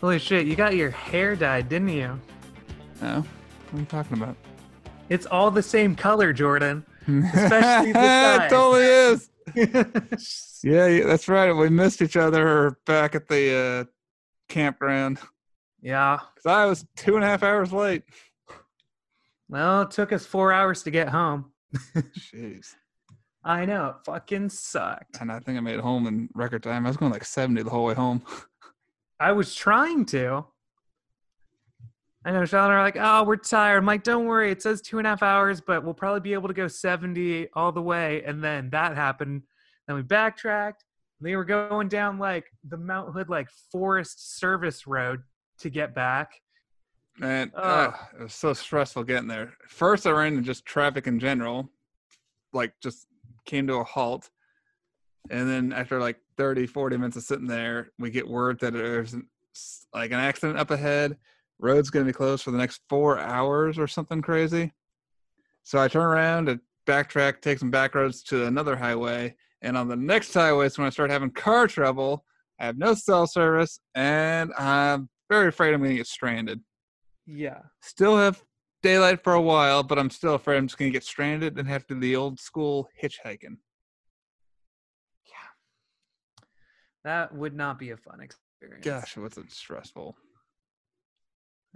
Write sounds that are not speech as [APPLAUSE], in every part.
Holy shit, you got your hair dyed, didn't you? Oh, what are you talking about? It's all the same color, Jordan. Especially the [LAUGHS] it totally is. [LAUGHS] Yeah, yeah, that's right. We missed each other back at the uh, campground yeah. because I was two and a half hours late. Well, it took us four hours to get home. [LAUGHS] Jeez. I know, it fucking sucked. And I think I made it home in record time. I was going like 70 the whole way home. I was trying to. I know Sean and I are like, oh, we're tired. I'm like, don't worry. It says two and a half hours, but we'll probably be able to go 70 all the way. And then that happened. Then we backtracked. They were going down like the Mount Hood, like Forest Service Road to get back. And uh, it was so stressful getting there. First, I ran into just traffic in general, like just came to a halt. And then after like 30, 40 minutes of sitting there, we get word that there's an, like an accident up ahead. Road's going to be closed for the next four hours or something crazy. So I turn around and backtrack, take some back roads to another highway. And on the next highway is when I start having car trouble. I have no cell service, and I'm very afraid I'm going to get stranded Yeah. still have daylight for a while, but I'm still afraid I'm just gonna get stranded and have to do the old school hitchhiking. That would not be a fun experience. Gosh, what's it stressful?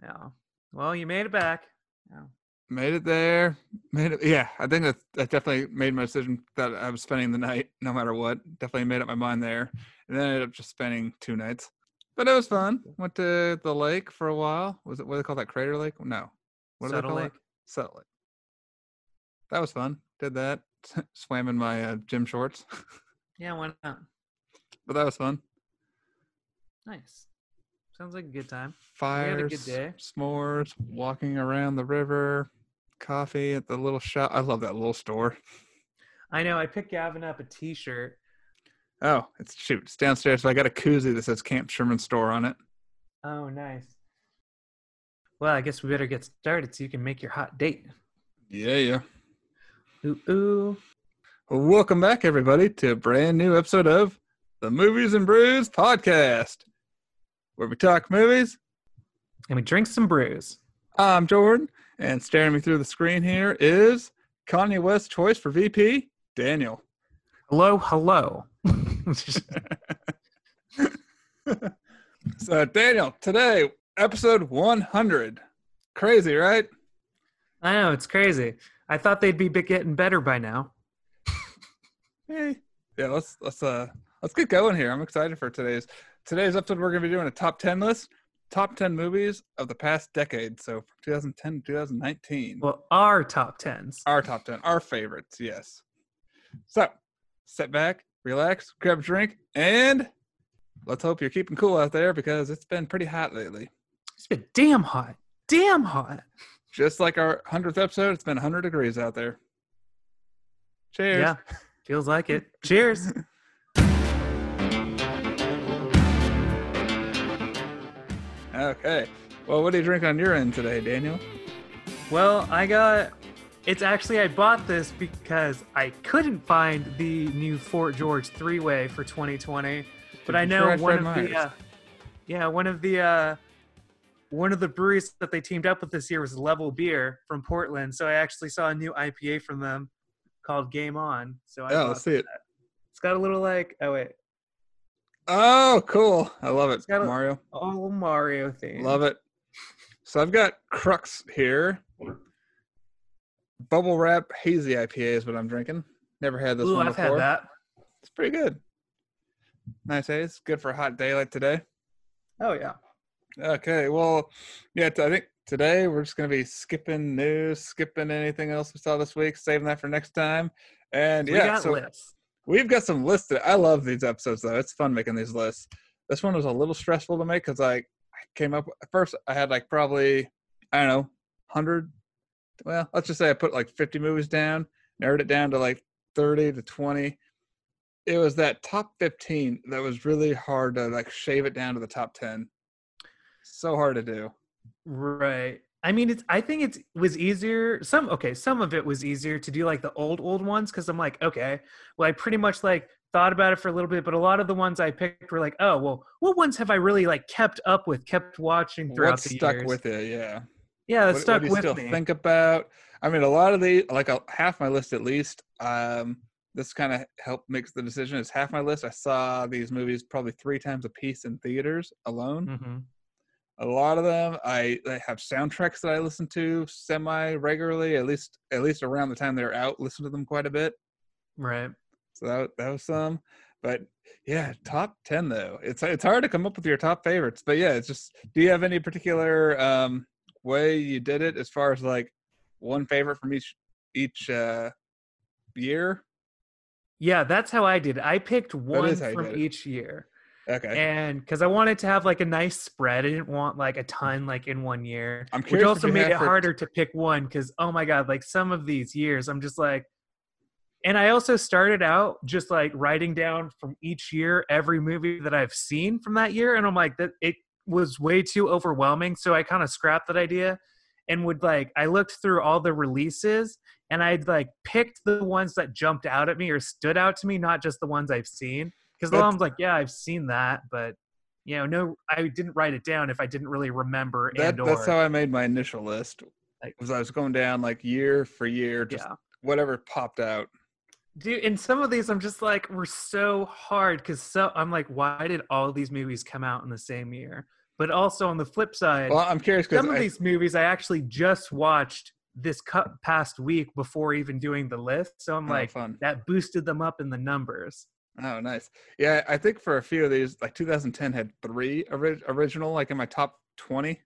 Yeah. Well, you made it back. Yeah. Made it there. Made it. Yeah, I think that that definitely made my decision that I was spending the night no matter what. Definitely made up my mind there, and then I ended up just spending two nights. But it was fun. Went to the lake for a while. Was it what do they call that? Crater Lake? No. What do they call Lake. it? Suttle Lake. That was fun. Did that. [LAUGHS] Swam in my uh, gym shorts, [LAUGHS] Yeah, why not? But that was fun. Nice. Sounds like a good time. fires, had a good day. s'mores, walking around the river, coffee at the little shop. I love that little store. I know. I picked Gavin up a T-shirt. Oh, it's shoot, it's downstairs. So I got a koozie that says Camp Sherman Store on it. Oh, nice. Well, I guess we better get started so you can make your hot date. Yeah, yeah. Ooh, ooh. Well, welcome back, everybody, to a brand new episode of the Movies and Brews podcast, where we talk movies. And we drink some brews. I'm Jordan, and staring me through the screen here is Kanye West's choice for VP, Daniel. Hello, hello. [LAUGHS] So, Daniel, today, episode 100. Crazy, right? I know it's crazy. I thought they'd be getting better by now. Hey. [LAUGHS] Yeah, let's let's uh let's get going here. I'm excited for today's today's episode. We're gonna be doing a top ten list, top ten movies of the past decade. So from 2010 to 2019, Well, our top tens. our top ten, our favorites. Yes. So sit back, relax, grab a drink, and let's hope you're keeping cool out there because it's been pretty hot lately. It's been damn hot. Damn hot. Just like our hundredth episode, it's been 100 degrees out there. Cheers. Yeah, feels like it. Cheers. [LAUGHS] Okay. Well, what are you drinking on your end today, Daniel? Well, I got. It's actually I bought this because I couldn't find the new Fort George three way for 2020, but I know one of the uh, yeah one of the uh, one of the breweries that they teamed up with this year was Level Beer from Portland. So I actually saw a new IPA from them called Game On. So I let's see it. that. It's got a little like oh wait Oh, cool. I love it, got Mario. oh Mario thing. Love it. So I've got Crux here. Bubble wrap hazy IPA is what I'm drinking. Never had this Ooh, one I've before. had that. It's pretty good. Nice haze. Good for a hot day like today. Oh yeah. Okay, well, yeah, I think today we're just going to be skipping news, skipping anything else we saw this week, saving that for next time. And we yeah, got so lists. We've got some lists. I love these episodes though. It's fun making these lists. This one was a little stressful to make because I, I came up first. I had like probably I don't know, hundred. Well, let's just say I put like fifty movies down, narrowed it down to like thirty to twenty. It was that top fifteen that was really hard to like shave it down to the top ten. So hard to do. Right. I mean, it's. I think it was easier. Some okay. Some of it was easier to do like the old old ones because I'm like, okay, well, I pretty much like thought about it for a little bit, but a lot of the ones I picked were like, oh, well, what ones have I really like kept up with, kept watching throughout What the stuck years? with it? Yeah. yeah, that what, stuck what do you with still me. think about? I mean, a lot of the like a, half my list at least. Um, this kind of helped makes the decision. Is half my list. I saw these movies probably three times a piece in theaters alone. hmm A lot of them, I, I have soundtracks that I listen to semi regularly. At least at least around the time they're out, listen to them quite a bit. Right. So that that was some. But yeah, top ten though. It's it's hard to come up with your top favorites. But yeah, it's just. Do you have any particular um, way you did it as far as like one favorite from each each uh, year? Yeah, that's how I did. it. I picked one is how you from each year. Okay, and because I wanted to have like a nice spread, I didn't want like a ton like in one year, I'm which curious what also made it for- harder to pick one. Because oh my god, like some of these years, I'm just like, and I also started out just like writing down from each year every movie that I've seen from that year, and I'm like that it was way too overwhelming, so I kind of scrapped that idea and would like I looked through all the releases and I'd like picked the ones that jumped out at me or stood out to me, not just the ones I've seen. Because the ones like, yeah, I've seen that, but you know, no, I didn't write it down if I didn't really remember. that, and that's or, how I made my initial list. Like- was I was going down like year for year, just yeah, whatever popped out. dude. And some of these, I'm just like, were so hard because so I'm like, why did all these movies come out in the same year? But also on the flip side, Well, I'm curious because some of these movies I actually just watched this past week before even doing the list. So I'm oh, like, fun. that boosted them up in the numbers. Oh, nice. Yeah, I think for a few of these, like 2010 had three ori- original, like in my top 20.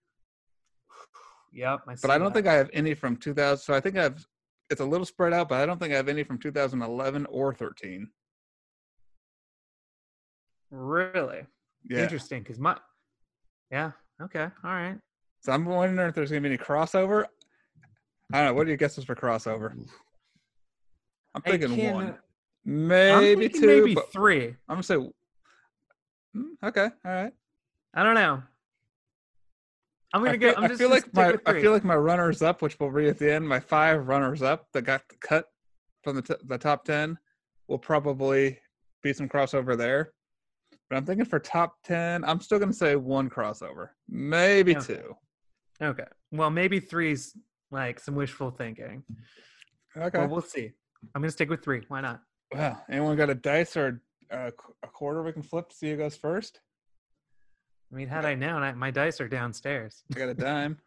Yep. But I don't think I have any from 2000. So I think I have. It's a little spread out, but I don't think I have any from 2011 or 13. really Yeah. interesting because my yeah okay all right So I'm wondering if there's gonna be any crossover. I don't know. What are your guesses for crossover? I'm I thinking one, maybe two. maybe but three I'm gonna say. Hmm, Okay, all right. I don't know I'm gonna I go I'm I feel like my I feel like my runners up, which we'll read at the end, my five runners up that got cut from the t- the top ten, will probably be some crossover there. But I'm thinking for top ten, I'm still gonna say one crossover, maybe Okay. two. okay well maybe three's like some wishful thinking Okay. well we'll see I'm gonna stick with three why not Well, anyone got a dice or a, a quarter we can flip to see who goes first? I mean had I known I, my dice are downstairs I got a dime.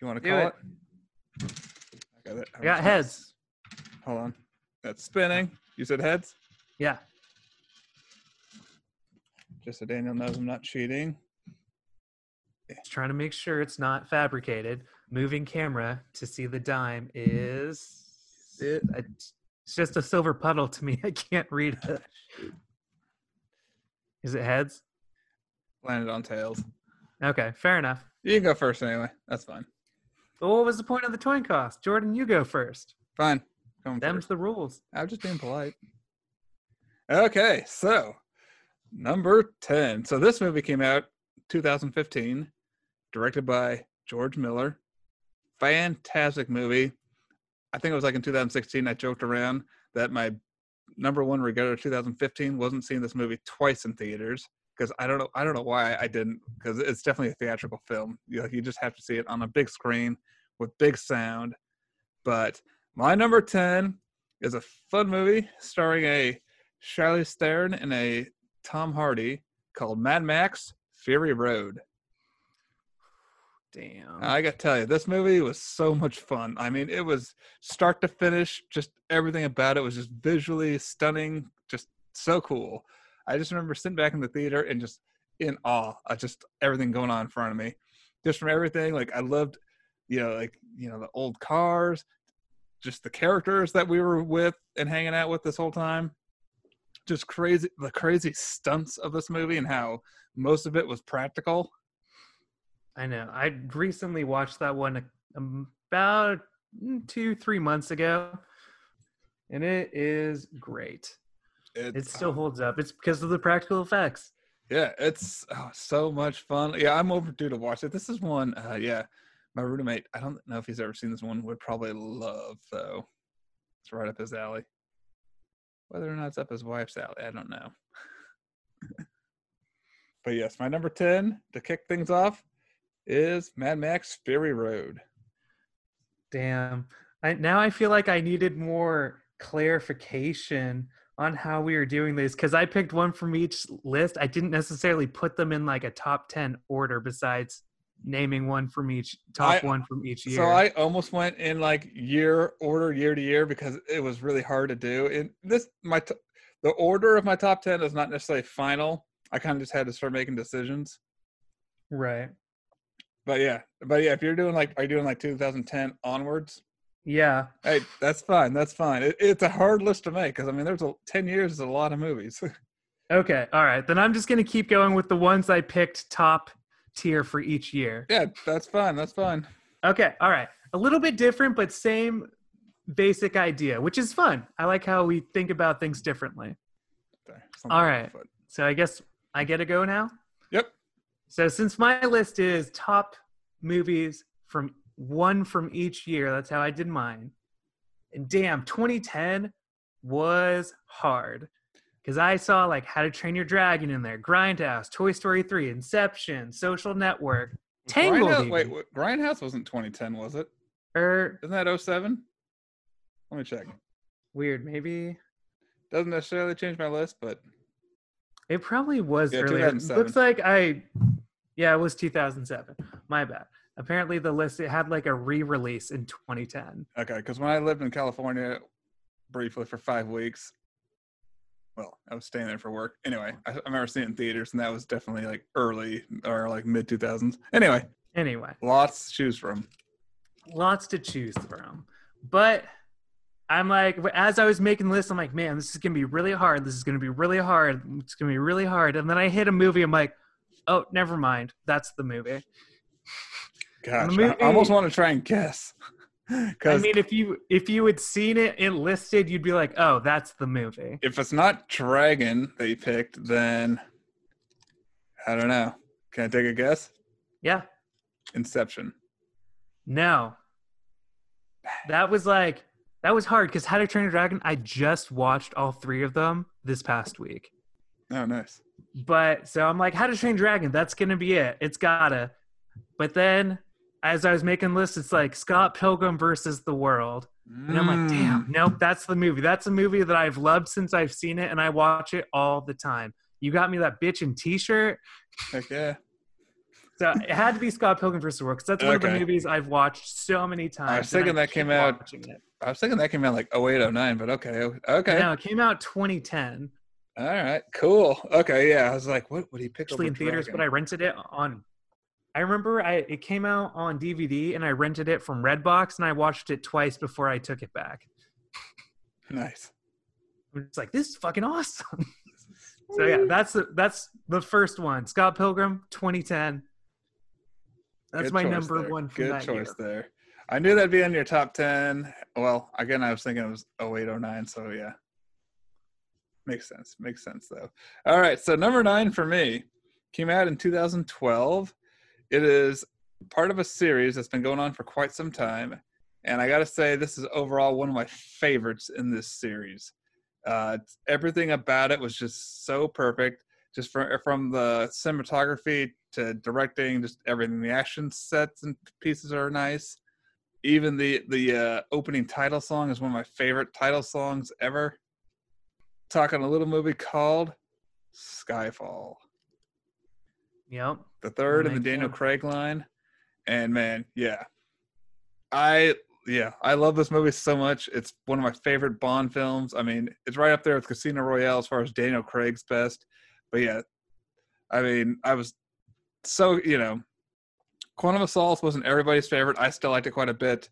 You want to call it. it? I got it. I got heads Hold on. That's spinning. You said heads? yeah Just so Daniel knows I'm not cheating. just trying to make sure it's not fabricated moving camera to see the dime is it it's just a silver puddle to me [LAUGHS] i can't read it is it heads Landed on tails. okay fair enough You can go first anyway. That's fine. but what was the point of the coin cost jordan you go first Fine. Going them's first. the rules I'm just being polite. Okay, so number 10. So this movie came out 2015, directed by George Miller. Fantastic movie. I think it was like in 2016 I joked around that my number one regret of 2015 wasn't seeing this movie twice in theaters because I don't know I don't know why I didn't because it's definitely a theatrical film. You know, you just have to see it on a big screen with big sound. But my number 10 is a fun movie starring a Charlize Theron and a Tom Hardy called Mad Max Fury Road. Damn I got to tell you, this movie was so much fun. I mean, it was start to finish, just everything about it was just visually stunning, just so cool. I just remember sitting back in the theater and just in awe of just everything going on in front of me. Just from everything, like I loved, you know, like you know the old cars, just the characters that we were with and hanging out with this whole time. Just crazy, the crazy stunts of this movie and how most of it was practical. I know i recently watched that one um, about mm, two three months ago and it is great it still oh, holds up it's because of the practical effects Yeah, it's oh, so much fun. Yeah, I'm overdue to watch it. This is one, uh, yeah, my roommate, I don't know if he's ever seen this one, would probably love, though. It's right up his alley. Whether or not it's up his wife's alley, I don't know. [LAUGHS] but yes, my number 10 to kick things off is Mad Max Fury Road. Damn. I, now I feel like I needed more clarification on how we were doing this because I picked one from each list. I didn't necessarily put them in like a top 10 order besides naming one from each top I- one from each year. So I almost went in like year order, year to year, because it was really hard to do. And this, my t- the order of my top 10 is not necessarily final. I kind of just had to start making decisions. right. But yeah, but yeah, if you're doing like, are you doing like 2010 onwards? Yeah. Hey, that's fine. That's fine. It, it's a hard list to make because I mean, there's a 10 years is a lot of movies. [LAUGHS] Okay. All right. Then I'm just going to keep going with the ones I picked top tier for each year. yeah, that's fine. That's fine. Okay. All right. A little bit different, but same basic idea, which is fun. I like how we think about things differently. All right. So I guess I get to go now. Yep. So since my list is top movies from one from each year, that's how I did mine. And damn, 2010 was hard because I saw like How to Train Your Dragon in there, Grindhouse, Toy Story 3, Inception, Social Network, Tangled. Grindhouse, wait, wait, Grindhouse wasn't 2010, was it? Or Isn't that 07? Let me check. weird, maybe Doesn't necessarily change my list, but it probably was Yeah, earlier. 2007. Looks like I, yeah, it was 2007. My bad. Apparently, the list it had like a re-release in 2010. okay. Because when I lived in California briefly for five weeks, well, I was staying there for work. Anyway, I, I remember seeing it in theaters, and that was definitely like early or like mid 2000s. Anyway, Anyway, lots to choose from. lots to choose from. But I'm like, as I was making the list, I'm like, man, this is gonna be really hard. This is gonna be really hard. It's gonna be really hard. And then I hit a movie. I'm like, oh, never mind. That's the movie. Gosh, movie- I almost want to try and guess. [LAUGHS] I mean, if you if you had seen it it listed, you'd be like, oh, that's the movie. if it's not Dragon that you picked, then I don't know. Can I take a guess? Yeah. Inception. No. That was like that was hard because How to Train Your Dragon. I just watched all three of them this past week. Oh, nice. But so I'm like, How to Train Dragon. That's gonna be it. It's gotta. But then, as I was making lists, it's like Scott Pilgrim versus the World, and I'm like, Mm. damn, nope, that's the movie. That's a movie that I've loved since I've seen it, and I watch it all the time. You got me that bitch and T-shirt. Heck yeah. So it had to be Scott Pilgrim versus the World because that's one of the movies I've watched so many times. and thinking that came out- I was thinking that came out like 08, 09, but okay. Okay. No, it came out 2010, All right. Cool. Okay. Yeah. I was like, what would he pick actually in theaters, Dragon? but I rented it on. I remember I it came out on DVD and I rented it from Redbox and I watched it twice before I took it back. Nice. I'm like, this is fucking awesome. [LAUGHS] so yeah, that's the that's the first one. Scott Pilgrim, 2010. That's Good my number there. one Good choice year. there. I knew that'd be on your top 10. Well, again, I was thinking it was 08, 09. So yeah. Makes sense. Makes sense though. All right. So number nine for me came out in 2012. It is part of a series that's been going on for quite some time. And I got to say, this is overall one of my favorites in this series. Uh, everything about it was just so perfect. Just from from the cinematography to directing, just everything. The action sets and pieces are nice. Even the the uh, opening title song is one of my favorite title songs ever. Talking a little movie called Skyfall, Yep. the third in the Daniel sense. Craig line, and man, yeah, I yeah I love this movie so much. It's one of my favorite Bond films. I mean, it's right up there with Casino Royale as far as Daniel Craig's best. But yeah, I mean, I was so you know, Quantum of Solace wasn't everybody's favorite. I still liked it quite a bit,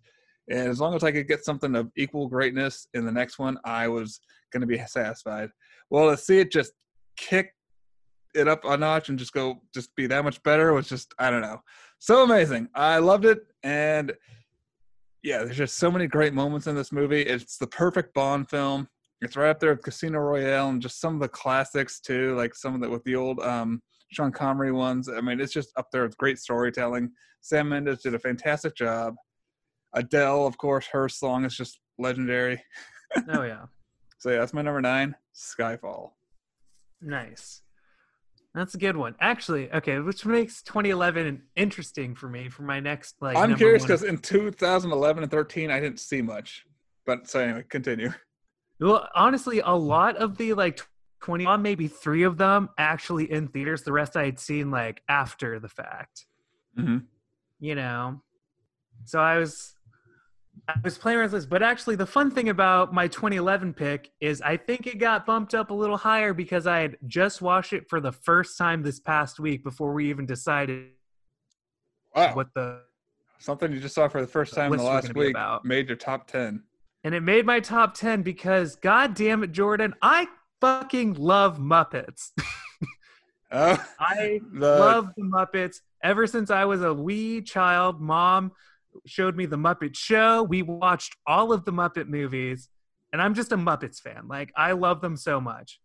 and as long as I could get something of equal greatness in the next one, I was going to be satisfied. Well, to see it just kick it up a notch and just go just be that much better was just I don't know, so amazing. I loved it, and yeah, there's just so many great moments in this movie. It's the perfect Bond film. It's right up there with Casino Royale and just some of the classics too, like some of the with the old um, Sean Connery ones. I mean, it's just up there with great storytelling. Sam Mendes did a fantastic job. Adele, of course, her song is just legendary. [LAUGHS] Oh yeah. So yeah, that's my number nine, Skyfall. Nice. That's a good one. Actually, okay, which makes 2011 interesting for me for my next like. I'm curious because in 2011 and 13, I didn't see much. But so anyway, continue. Well, honestly, a lot of the like 20 on maybe three of them actually in theaters. The rest I had seen like after the fact. Mm-hmm. You know, so I was I was playing with this, but actually, the fun thing about my 2011 pick is I think it got bumped up a little higher because I had just watched it for the first time this past week before we even decided Wow, what the something you just saw for the first time in the last week about. made your top 10. and it made my top 10 because god damn it jordan i fucking love muppets [LAUGHS] Oh, i [LAUGHS] the love the muppets ever since i was a wee child mom showed me the muppet show we watched all of the muppet movies and i'm just a muppets fan like i love them so much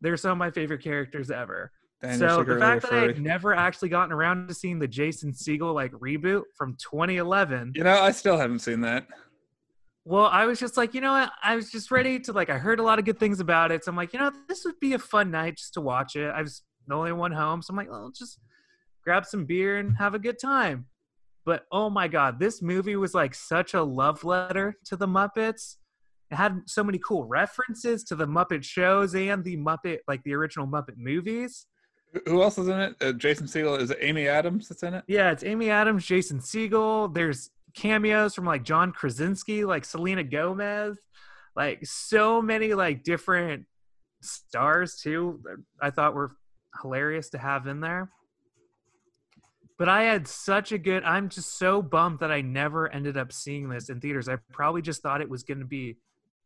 they're some of my favorite characters ever Daniel so the fact that I've never actually gotten around to seeing the jason Segel like reboot from 2011 You know, I still haven't seen that. Well, I was just like, you know what? I was just ready to like. I heard a lot of good things about it, so I'm like, you know, this would be a fun night just to watch it. I was the only one home, so I'm like, well, just grab some beer and have a good time. But oh my god, this movie was like such a love letter to the Muppets. It had so many cool references to the Muppet shows and the Muppet, like the original Muppet movies. Who- else is in it? Uh, Jason Segel. Is it Amy Adams that's in it? Yeah, it's Amy Adams, Jason Segel. There's cameos from like John Krasinski, like Selena Gomez, like so many like different stars too. that I thought were hilarious to have in there. But I had such a good. I'm just so bummed that I never ended up seeing this in theaters. I probably just thought it was going to be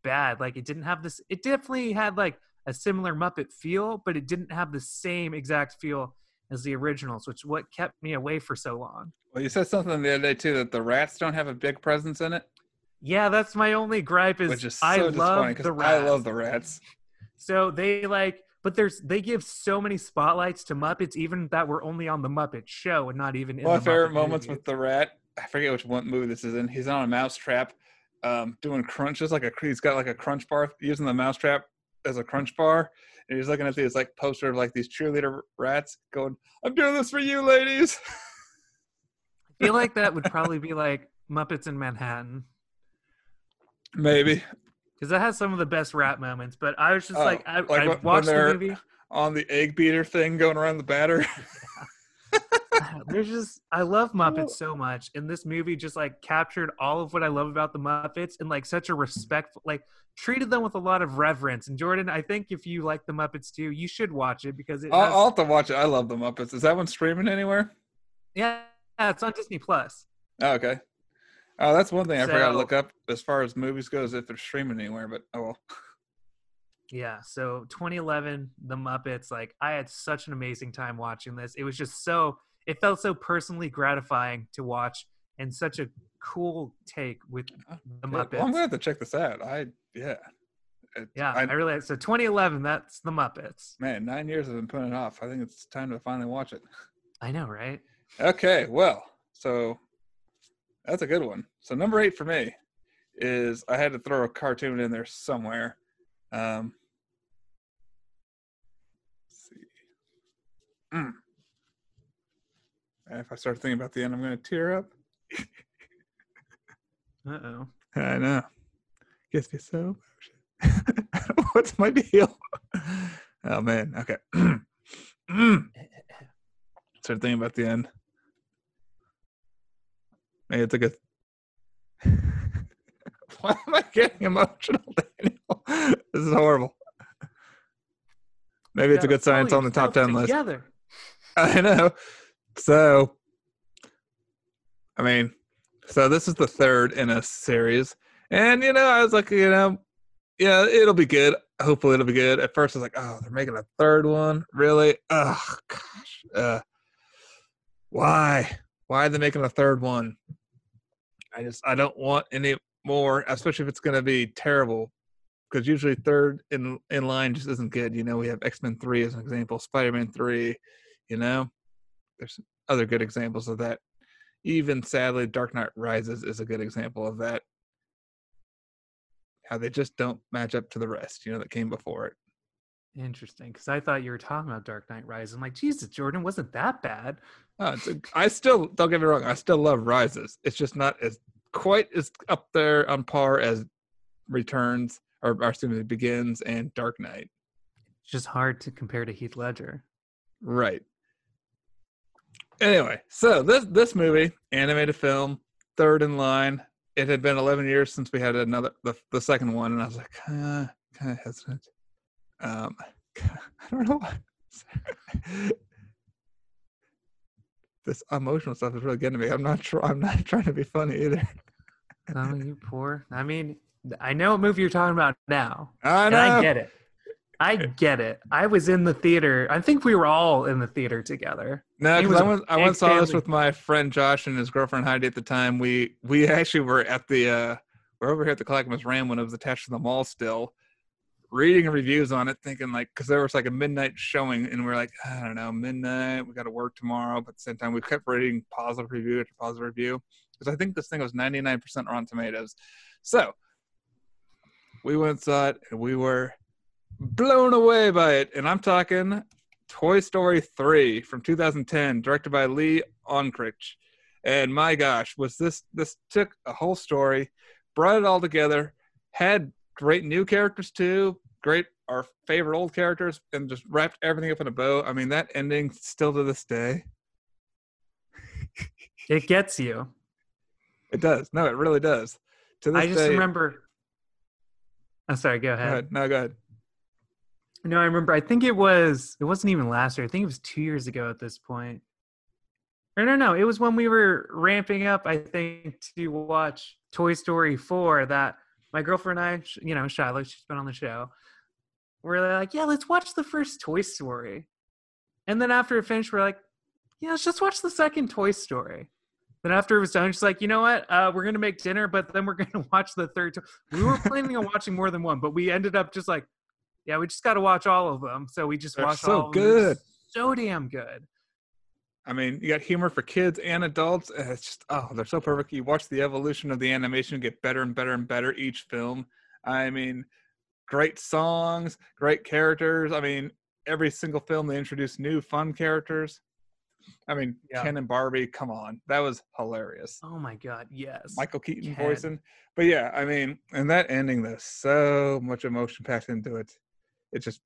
bad. Like it didn't have this. It definitely had like a similar Muppet feel, but it didn't have the same exact feel as the originals, which what kept me away for so long. Well, you said something the other day too that the rats don't have a big presence in it, Yeah, that's my only gripe is, which is so I love the rats. I love the rats. So they like, but there's they give so many spotlights to Muppets, even that were only on the Muppet Show and not even in One of my favorite Muppet moments movies. with the rat. I forget which one movie this is in. He's on a mouse trap, um, doing crunches like a he's got like a crunch bar using the mouse trap as a crunch bar, and he's looking at these like poster of like these cheerleader rats going, "I'm doing this for you, ladies." [LAUGHS] I feel like that would probably be like Muppets in Manhattan Maybe because that has some of the best rap moments. But I was just Oh, like, I, like I when- when watched the movie. on the egg beater thing going around the batter. [LAUGHS] [LAUGHS] There's just I love Muppets so much, and this movie just like captured all of what I love about the Muppets and like such a respectful, like treated them with a lot of reverence. And Jordan, I think if you like the Muppets too, you should watch it because it I'll, has, I'll have to watch it. I love the Muppets. Is that one streaming anywhere? yeah, yeah, it's on Disney Plus. Oh, okay. Oh, that's one thing I forgot to look up as far as movies goes if they're streaming anywhere. But oh well. Yeah, so 2011, The Muppets. Like I had such an amazing time watching this. It was just so it felt so personally gratifying to watch and such a cool take with uh, the Muppets. Well, I'm gonna have to check this out. I yeah. It- yeah, I, I, really so 2011. That's the Muppets. man, nine years I've been putting it off. I think it's time to finally watch it. I know, right? Okay, well, so that's a good one. So number eight for me is I had to throw a cartoon in there somewhere. Um, let's see. Mm. And if I start thinking about the end, I'm going to tear up. [LAUGHS] Uh oh. I know. Gets me so. [LAUGHS] What's my deal? Oh man. Okay. [CLEARS THROAT] Mm. Start thinking about the end. Maybe it's a good. [LAUGHS] Why am I getting emotional, Daniel? [LAUGHS] This is horrible. Maybe it's a good sign it's on the top ten list. Together. [LAUGHS] I know. So, I mean, so this is the third in a series, and you know, I was like, you know, yeah, it'll be good. Hopefully, it'll be good. At first, I was like, oh, they're making a third one, really? Oh gosh, uh, why? Why are they making a third one? I just, I don't want any more, especially if it's going to be terrible. Because usually third in in line just isn't good. You know, we have X Men three as an example, Spider Man three. You know, there's other good examples of that. Even sadly, Dark Knight Rises is a good example of that. how they just don't match up to the rest, you know, that came before it. Interesting, because I thought you were talking about Dark Knight Rises. I'm like, Jesus, Jordan, wasn't that bad? Uh, I still don't get me wrong. I still love Rises. It's just not as quite as up there on par as Returns or, or excuse me, Begins and Dark Knight. It's just hard to compare to Heath Ledger. Right. Anyway, so this this movie, animated film, third in line. It had been 11 years since we had another the, the second one, and I was like, uh, kind of hesitant. Um, [LAUGHS] I don't know [LAUGHS] this emotional stuff is really getting to me. I'm not sure. I'm not [LAUGHS] trying to be funny either. Oh, you poor. I mean, I know what movie you're talking about now. I And know. I get it. I get it. I was in the theater. I think we were all in the theater together. No, because I a. I went saw this with my friend Josh and his girlfriend Heidi at the time. We we actually were at the. uh We're over here at the Clackamas Ram when it was attached to the mall still, reading reviews on it, thinking like, because there was like a midnight showing, and we are like, I don't know, midnight. We got to work tomorrow, but at the same time, we kept reading positive review after positive review because I think this thing was 99% Rotten Tomatoes. So we went it, and we were blown away by it. And I'm talking Toy Story 3 from 2010, directed by Lee Unkrich. And my gosh, was this this took a whole story, brought it all together, had great new characters too, great our favorite old characters, and just wrapped everything up in a bow. I mean, that ending still to this day, [LAUGHS] It gets you. it does. No, it really does. To this I just day, remember. I'm sorry. Go Go ahead. ahead. No, go ahead. No, I remember. I think it was. It wasn't even last year. I think it was two years ago at this point. Or no, no, it was when we were ramping up. I think to watch Toy Story four. That my girlfriend and I, you know, Shiloh, she's been on the show. We're like, yeah, let's watch the first Toy Story. And then after it finished, we're like, yeah, let's just watch the second Toy Story. Then after it was done, she's like, you know what? Uh, we're gonna make dinner, but then we're [LAUGHS] gonna watch the third. To-. We were planning on watching more than one, but we ended up just like, yeah, we just got to watch all of them. So we just They're watched so all of them. They're good. so damn good. I mean, you got humor for kids and adults. It's just oh, they're so perfect. You watch the evolution of the animation get better and better and better each film. I mean, great songs, great characters. I mean, every single film they introduce new fun characters. I mean, Yeah. Ken and Barbie, come on, that was hilarious. Oh my god, yes. Michael Keaton Ken. voicing, but yeah, I mean, and that ending, there's so much emotion packed into it. It just,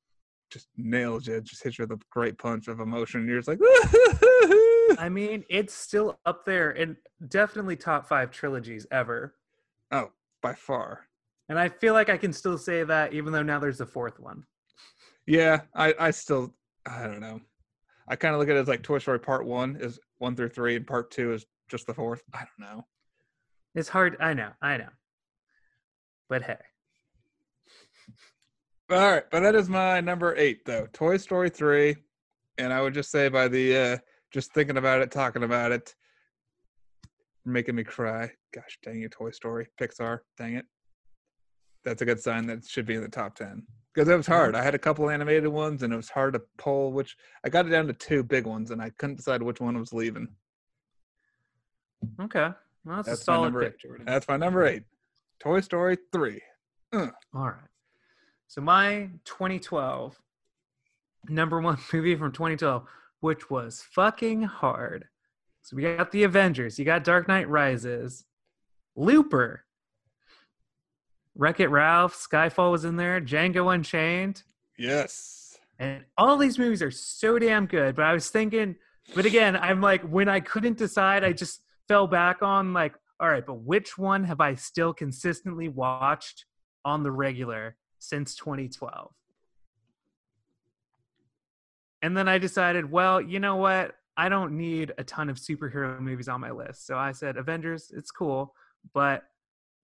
just nails you. It just hits you with a great punch of emotion. You're just like, [LAUGHS] I mean, it's still up there and definitely top five trilogies ever. oh, by far. And I feel like I can still say that, even though now there's a fourth one. Yeah, I, I still, I don't know. I kind of look at it as like Toy Story Part One is one through three, and Part Two is just the fourth. I don't know. It's hard. I know. I know. But hey, All right, but that is my number eight, though. Toy Story three, and I would just say by the uh just thinking about it, talking about it, making me cry. Gosh dang it, Toy Story, Pixar, dang it. That's a good sign that should be in the top ten because it was hard. I had a couple animated ones, and it was hard to pull which. I got it down to two big ones, and I couldn't decide which one was leaving. okay. Well, that's, That's a solid number pick, eight. Jordan. That's my number eight. Toy Story three. All right. So my 2012 number one [LAUGHS] movie from 2012, which was fucking hard. So we got the Avengers. You got Dark Knight Rises, Looper, Wreck It Ralph, Skyfall was in there, Django Unchained, Yes. and all these movies are so damn good. But I was thinking, but again, I'm like, when I couldn't decide, I just fell back on like, all right, but which one have I still consistently watched on the regular since 2012? And then I decided, well, you know what? I don't need a ton of superhero movies on my list. So I said, Avengers, it's cool. But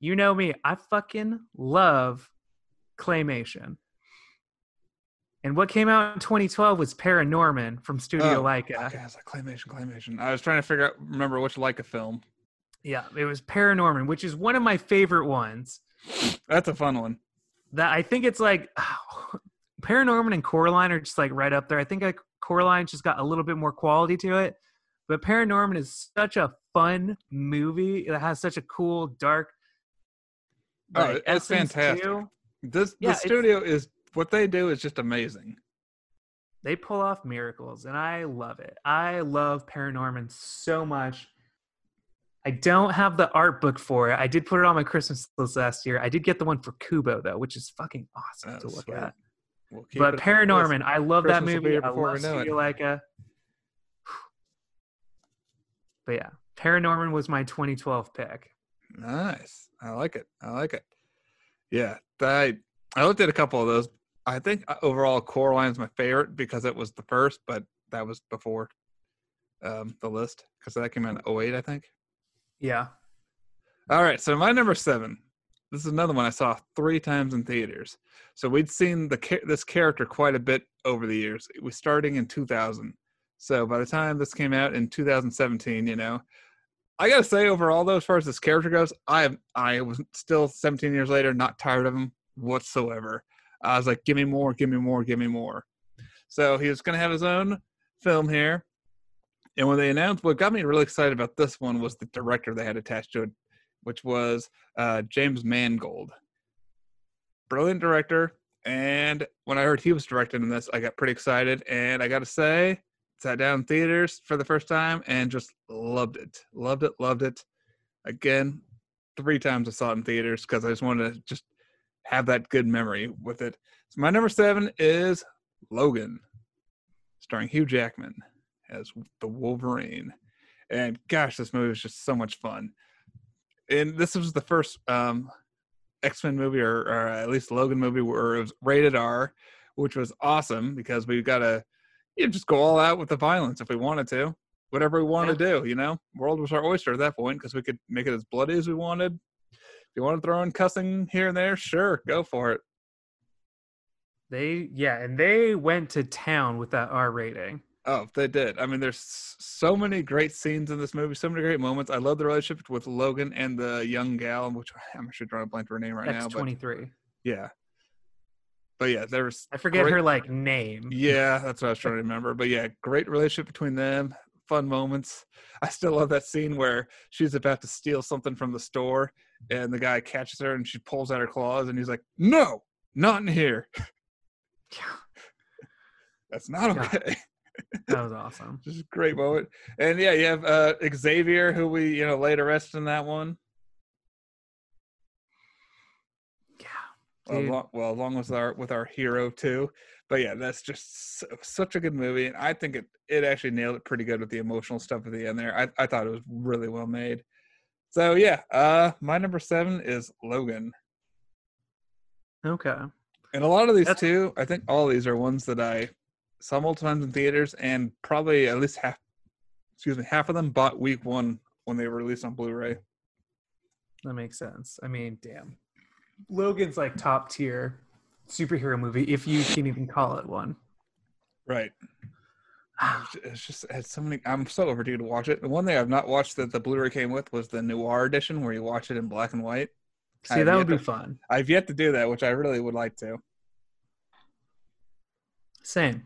you know me, I fucking love claymation. And what came out in 2012 was Paranorman from Studio Oh, Laika. Okay, I was like claymation, claymation. I was trying to figure out, remember which Laika film. Yeah, it was Paranorman, which is one of my favorite ones. That's a fun one. That I think it's like [SIGHS] Paranorman and Coraline are just like right up there. I think like Coraline just got a little bit more quality to it, but Paranorman is such a fun movie. It has such a cool, dark, Oh, Like, it's fantastic. 2, This Yeah, the studio is what they do is just amazing. they pull off miracles and I love it. I love Paranorman so much. I don't have the art book for it. I did put it on my Christmas list last year. I did get the one for Kubo though, which is fucking awesome Oh, to look sweet. at. We'll But it on the list. Paranorman, I love that Christmas be movie. I love. Studio Laika. But yeah, Paranorman was my 2012 pick. Nice. I like it. I like it. Yeah, I I looked at a couple of those. I think uh, overall Coraline is my favorite because it was the first, but that was before um, the list because that came out in 08, I think. Yeah. All right, so my number seven. This is another one I saw three times in theaters. So we'd seen the this character quite a bit over the years. It was starting in 2000. So by the time this came out in 2017, you know, I gotta say overall though, as far as this character goes, I I was still 17 years later not tired of him whatsoever. I was like, give me more, give me more, give me more. So he was gonna have his own film here. And when they announced, what got me really excited about this one was the director they had attached to it, which was uh, James Mangold. Brilliant director. And when I heard he was directing this, I got pretty excited. And I got to say, sat down in theaters for the first time and just loved it. Loved it, loved it. Again, three times I saw it in theaters because I just wanted to just have that good memory with it. So my number seven is Logan, starring Hugh Jackman as the Wolverine. And gosh, this movie was just so much fun. And this was the first um, X Men movie, or, or at least Logan movie, where it was rated R, which was awesome because we got to you just go all out with the violence if we wanted to. Whatever we wanted to do, you know, world was our oyster at that point because we could make it as bloody as we wanted. If you want to throw in cussing here and there, sure, go for it. They yeah, and they went to town with that R rating. Oh, they did. I mean, there's so many great scenes in this movie, so many great moments. I love the relationship with Logan and the young gal, which I'm actually drawing a blank for her name right X now. But twenty three. yeah, but yeah, there's I forget great- her like name. Yeah, that's what I was trying to [LAUGHS] remember. But yeah, great relationship between them. Fun moments. I still love that scene where she's about to steal something from the store, and the guy catches her, and she pulls out her claws, and he's like, "No, not in here. [LAUGHS] That's not Yeah. okay." That was [LAUGHS] awesome. Just a great moment. And yeah, you have uh, Xavier, who we you know laid arrested in that one. Yeah. Dude. Along, well, along with our with our hero too. But yeah, that's just so, such a good movie, and I think it it actually nailed it pretty good with the emotional stuff at the end there. I I thought it was really well made. So yeah, uh, my number seven is Logan, Okay. and a lot of these That's- too. I think all these are ones that I saw multiple times in theaters, and probably at least half, excuse me, half of them bought week one when they were released on Blu-ray. That makes sense. I mean, damn. Logan's like top tier superhero movie, if you can even call it one. Right. Ah. It's just it's so many. I'm so overdue to watch it. The one thing I've not watched that the Blu-ray came with was the Noir edition, where you watch it in black and white. See, that would be to- fun. I've yet to do that, which I really would like to. Same.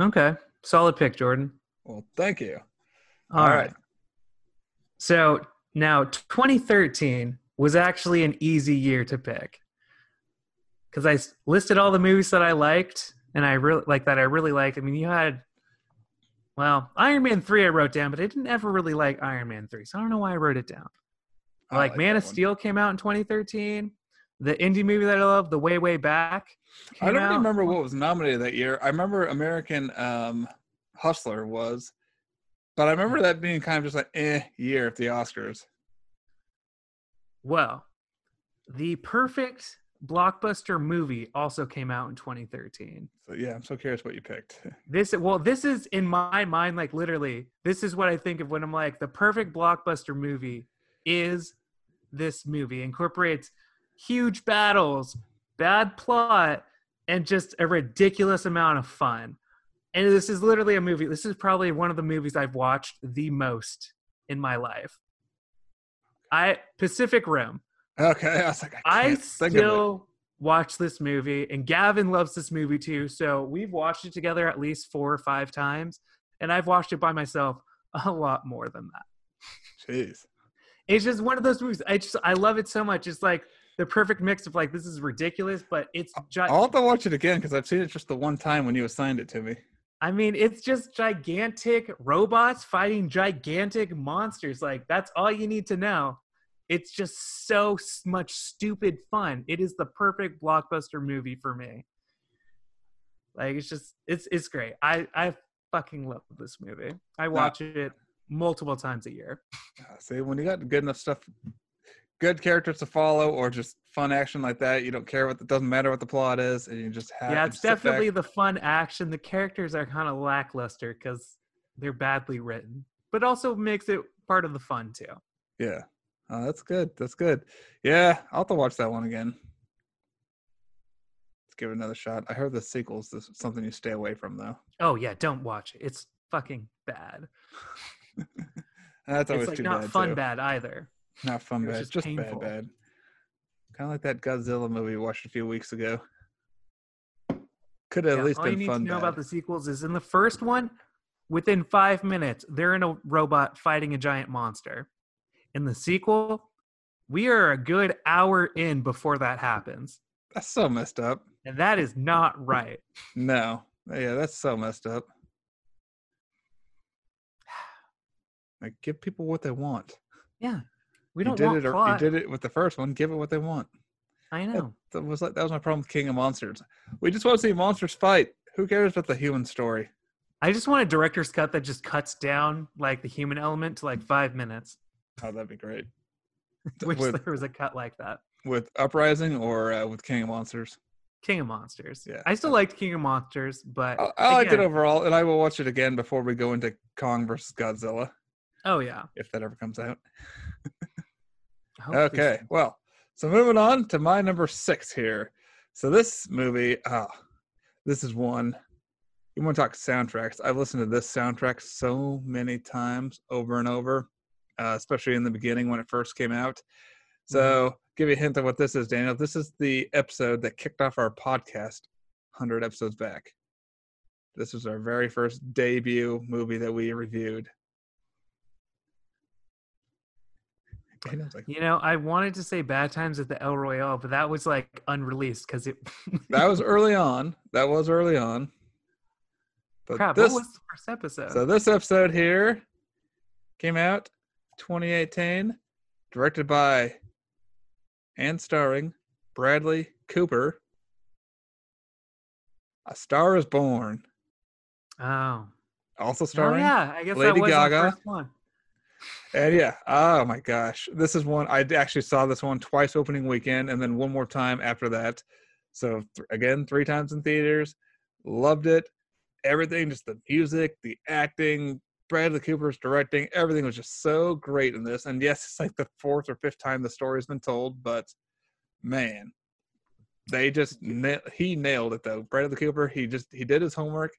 Okay. Solid pick, Jordan. Well, thank you. All right. So now 2013 was actually an easy year to pick because I listed all the movies that I liked and I really like that I really liked. I mean, you had well, Iron Man 3 I wrote down, but I didn't ever really like Iron Man 3. So I don't know why I wrote it down. I like, like Man of one. Steel came out in 2013. The indie movie that I love, The Way Way Back. I don't out. remember what was nominated that year. I remember American um, Hustler was, but I remember that being kind of just like eh year at the Oscars. Well, the perfect blockbuster movie also came out in 2013. So yeah, I'm so curious what you picked. [LAUGHS] This well, this is in my mind like literally. This is what I think of when I'm like the perfect blockbuster movie is this movie incorporates huge battles, bad plot, and just a ridiculous amount of fun. And this is literally a movie. This is probably one of the movies I've watched the most in my life. I Pacific Rim. Okay, I was like, I, I can't think of it. still watch this movie, and Gavin loves this movie too. So we've watched it together at least four or five times, and I've watched it by myself [LAUGHS] a lot more than that. Jeez. It's just one of those movies. I just I love it so much. It's like the perfect mix of like this is ridiculous, but it's just. I'll have to watch it again because I've seen it just the one time when you assigned it to me. I mean, it's just gigantic robots fighting gigantic monsters. Like that's all you need to know. It's just so much stupid fun. It is the perfect blockbuster movie for me. Like it's just it's it's great. I I fucking love this movie. I watch it multiple times a year. Uh, See, when you got good enough stuff, good characters to follow, or just fun action like that, you don't care what. It doesn't matter what the plot is, and you just have. yeah, it's definitely the fun action. The characters are kind of lackluster because they're badly written, but also makes it part of the fun too. Yeah. Oh, that's good. That's good. Yeah, I'll have to watch that one again. Let's give it another shot. I heard the sequels is something you stay away from, though. Oh yeah, don't watch it. It's fucking bad. [LAUGHS] That's always It's like too not bad. fun too. bad either. Not fun bad. just Just, painful. bad bad. Kind of like that Godzilla movie we watched a few weeks ago. Could have Yeah, at least all you need fun to know bad. about the sequels is in the first one, within five minutes, they're in a robot fighting a giant monster. In the sequel, we are a good hour in before that happens. That's so messed up. And that is not right. [LAUGHS] No. Yeah, that's so messed up. [SIGHS] Like, give people what they want. Yeah. We don't did want it. or- plot. You did it with the first one. Give it what they want. I That, know. that was like that was my problem with King of Monsters. We just want to see monsters fight. Who cares about the human story? I just want a director's cut that just cuts down like the human element to like five minutes. Oh, that'd be great. [LAUGHS] Wish with there was a cut like that. with Uprising or uh, with King of Monsters. King of Monsters. Yeah, I still liked King of Monsters, but I, I liked it overall, and I will watch it again before we go into Kong versus Godzilla, Oh yeah. if that ever comes out. [LAUGHS] Okay, soon. well, so moving on to my number six here. So this movie, ah, this is one. You want to talk soundtracks? I've listened to this soundtrack so many times over and over, uh, especially in the beginning when it first came out. So, give you a hint of what this is, Daniel. This is the episode that kicked off our podcast 100 episodes back. This was our very first debut movie that we reviewed. Like, You know, I wanted to say Bad Times at the El Royale, but that was like unreleased because it. [LAUGHS] that was early on. That was early on. But crap. this, what was the first episode? so this episode here came out 2018, directed by and starring Bradley Cooper. A Star is Born, oh. also oh, starring Oh yeah, I guess Lady that was Gaga. the first one. And yeah, oh my gosh, this is one I actually saw this one twice opening weekend, and then one more time after that. So th- again, three times in theaters. Loved it. Everything, just the music, the acting, Bradley Cooper's directing, everything was just so great in this. And yes, it's like the fourth or fifth time the story's been told, but man, they just na- he nailed it though. Bradley Cooper, he just he did his homework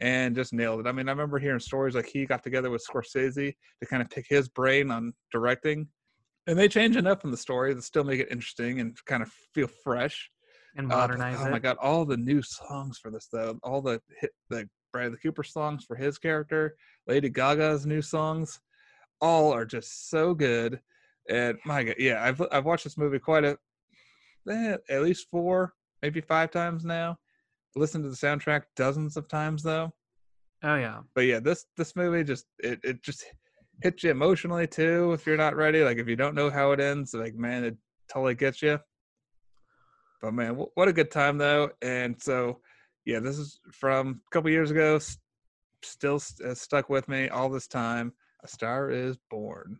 and just nailed it. I mean, I remember hearing stories like he got together with Scorsese to kind of pick his brain on directing. And they change enough in the story to still make it interesting and kind of feel fresh. And Uh, modernize oh it. my god, all the new songs for this though, all the hit the Bradley Cooper songs for his character, Lady Gaga's new songs, all are just so good. And my god, yeah, I've I've watched this movie quite a eh, at least four, maybe five times now. Listened to the soundtrack dozens of times though Oh yeah. but yeah, this this movie just it it just hits you emotionally too. If you're not ready, like if you don't know how it ends, like man, it totally gets you. But man, wh- what a good time though! And so, yeah, this is from a couple years ago. Still s- uh, stuck with me all this time. A Star is Born.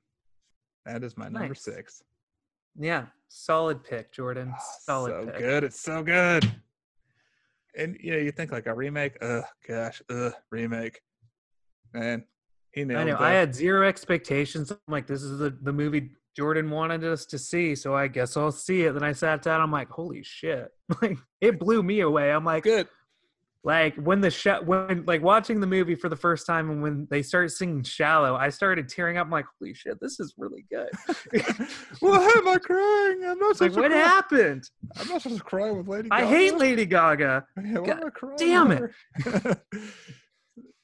That is my number six. Yeah. Solid pick, Jordan. Ah, Solid so pick. good. It's so good. And you know, you think like a remake. Ugh, gosh, ugh, remake. Man, he nailed I know. that. I had zero expectations. I'm like, this is the, the movie Jordan wanted us to see, so I guess I'll see it. Then I sat down. I'm like, holy shit! [LAUGHS] Like it blew me away. I'm like, good. Like when the sh- when like watching the movie for the first time and when they started singing "Shallow," I started tearing up. I'm like, holy shit, this is really good. [LAUGHS] Why am I crying? I'm not like, what cry. happened? I'm not supposed to cry with Lady gaga. I hate Lady Gaga. Yeah, [LAUGHS] why am I crying damn it [LAUGHS]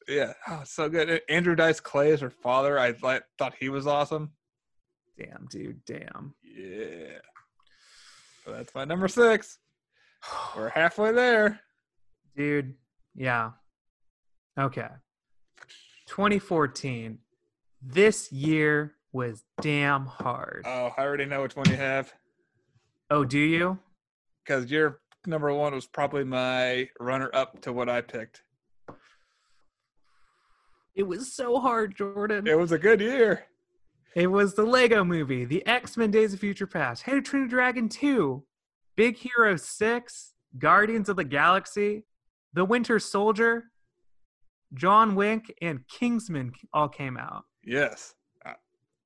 yeah, oh, so good. Andrew Dice Clay is her father. I like, thought he was awesome. Damn, dude. Damn. Yeah. So that's my number six. [SIGHS] We're halfway there. Dude, yeah. Okay. 2014. This year was damn hard. Oh, I already know which one you have. Oh, do you? Because your number one was probably my runner up to what I picked. It was so hard, Jordan. It was a good year. It was the Lego movie, the X Men Days of Future Past, Train a Dragon 2, Big Hero 6, Guardians of the Galaxy, The Winter Soldier, John Wick, and Kingsman all came out. Yes. Uh,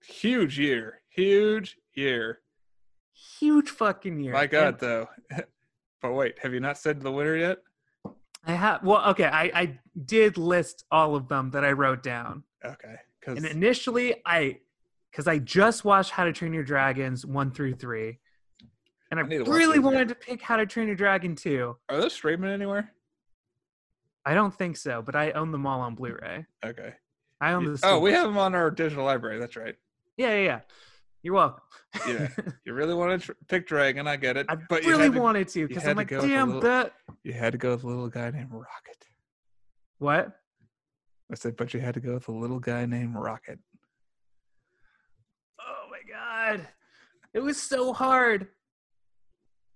huge year. Huge year. Huge fucking year. My God, And though. [LAUGHS] but wait, have you not said the winner yet? I have, well, okay, I, I did list all of them that I wrote down. Okay. Because And initially, I, because I just watched How to Train Your Dragons 1 through 3. And I, I need to watch really wanted to pick How to Train Your Dragon 2. are those streaming anywhere? I don't think so, but I own them all on Blu-ray. Okay. I own the. oh, we have them on our digital library. That's right. Yeah, yeah, yeah. You're welcome. Yeah. [LAUGHS] You really wanted to tr- pick Dragon. I get it. I but really to, wanted to because I'm like, go with the damn little- that. you had to go with a little guy named Rocket. What? I said, but you had to go with a little guy named Rocket. Oh my god, it was so hard.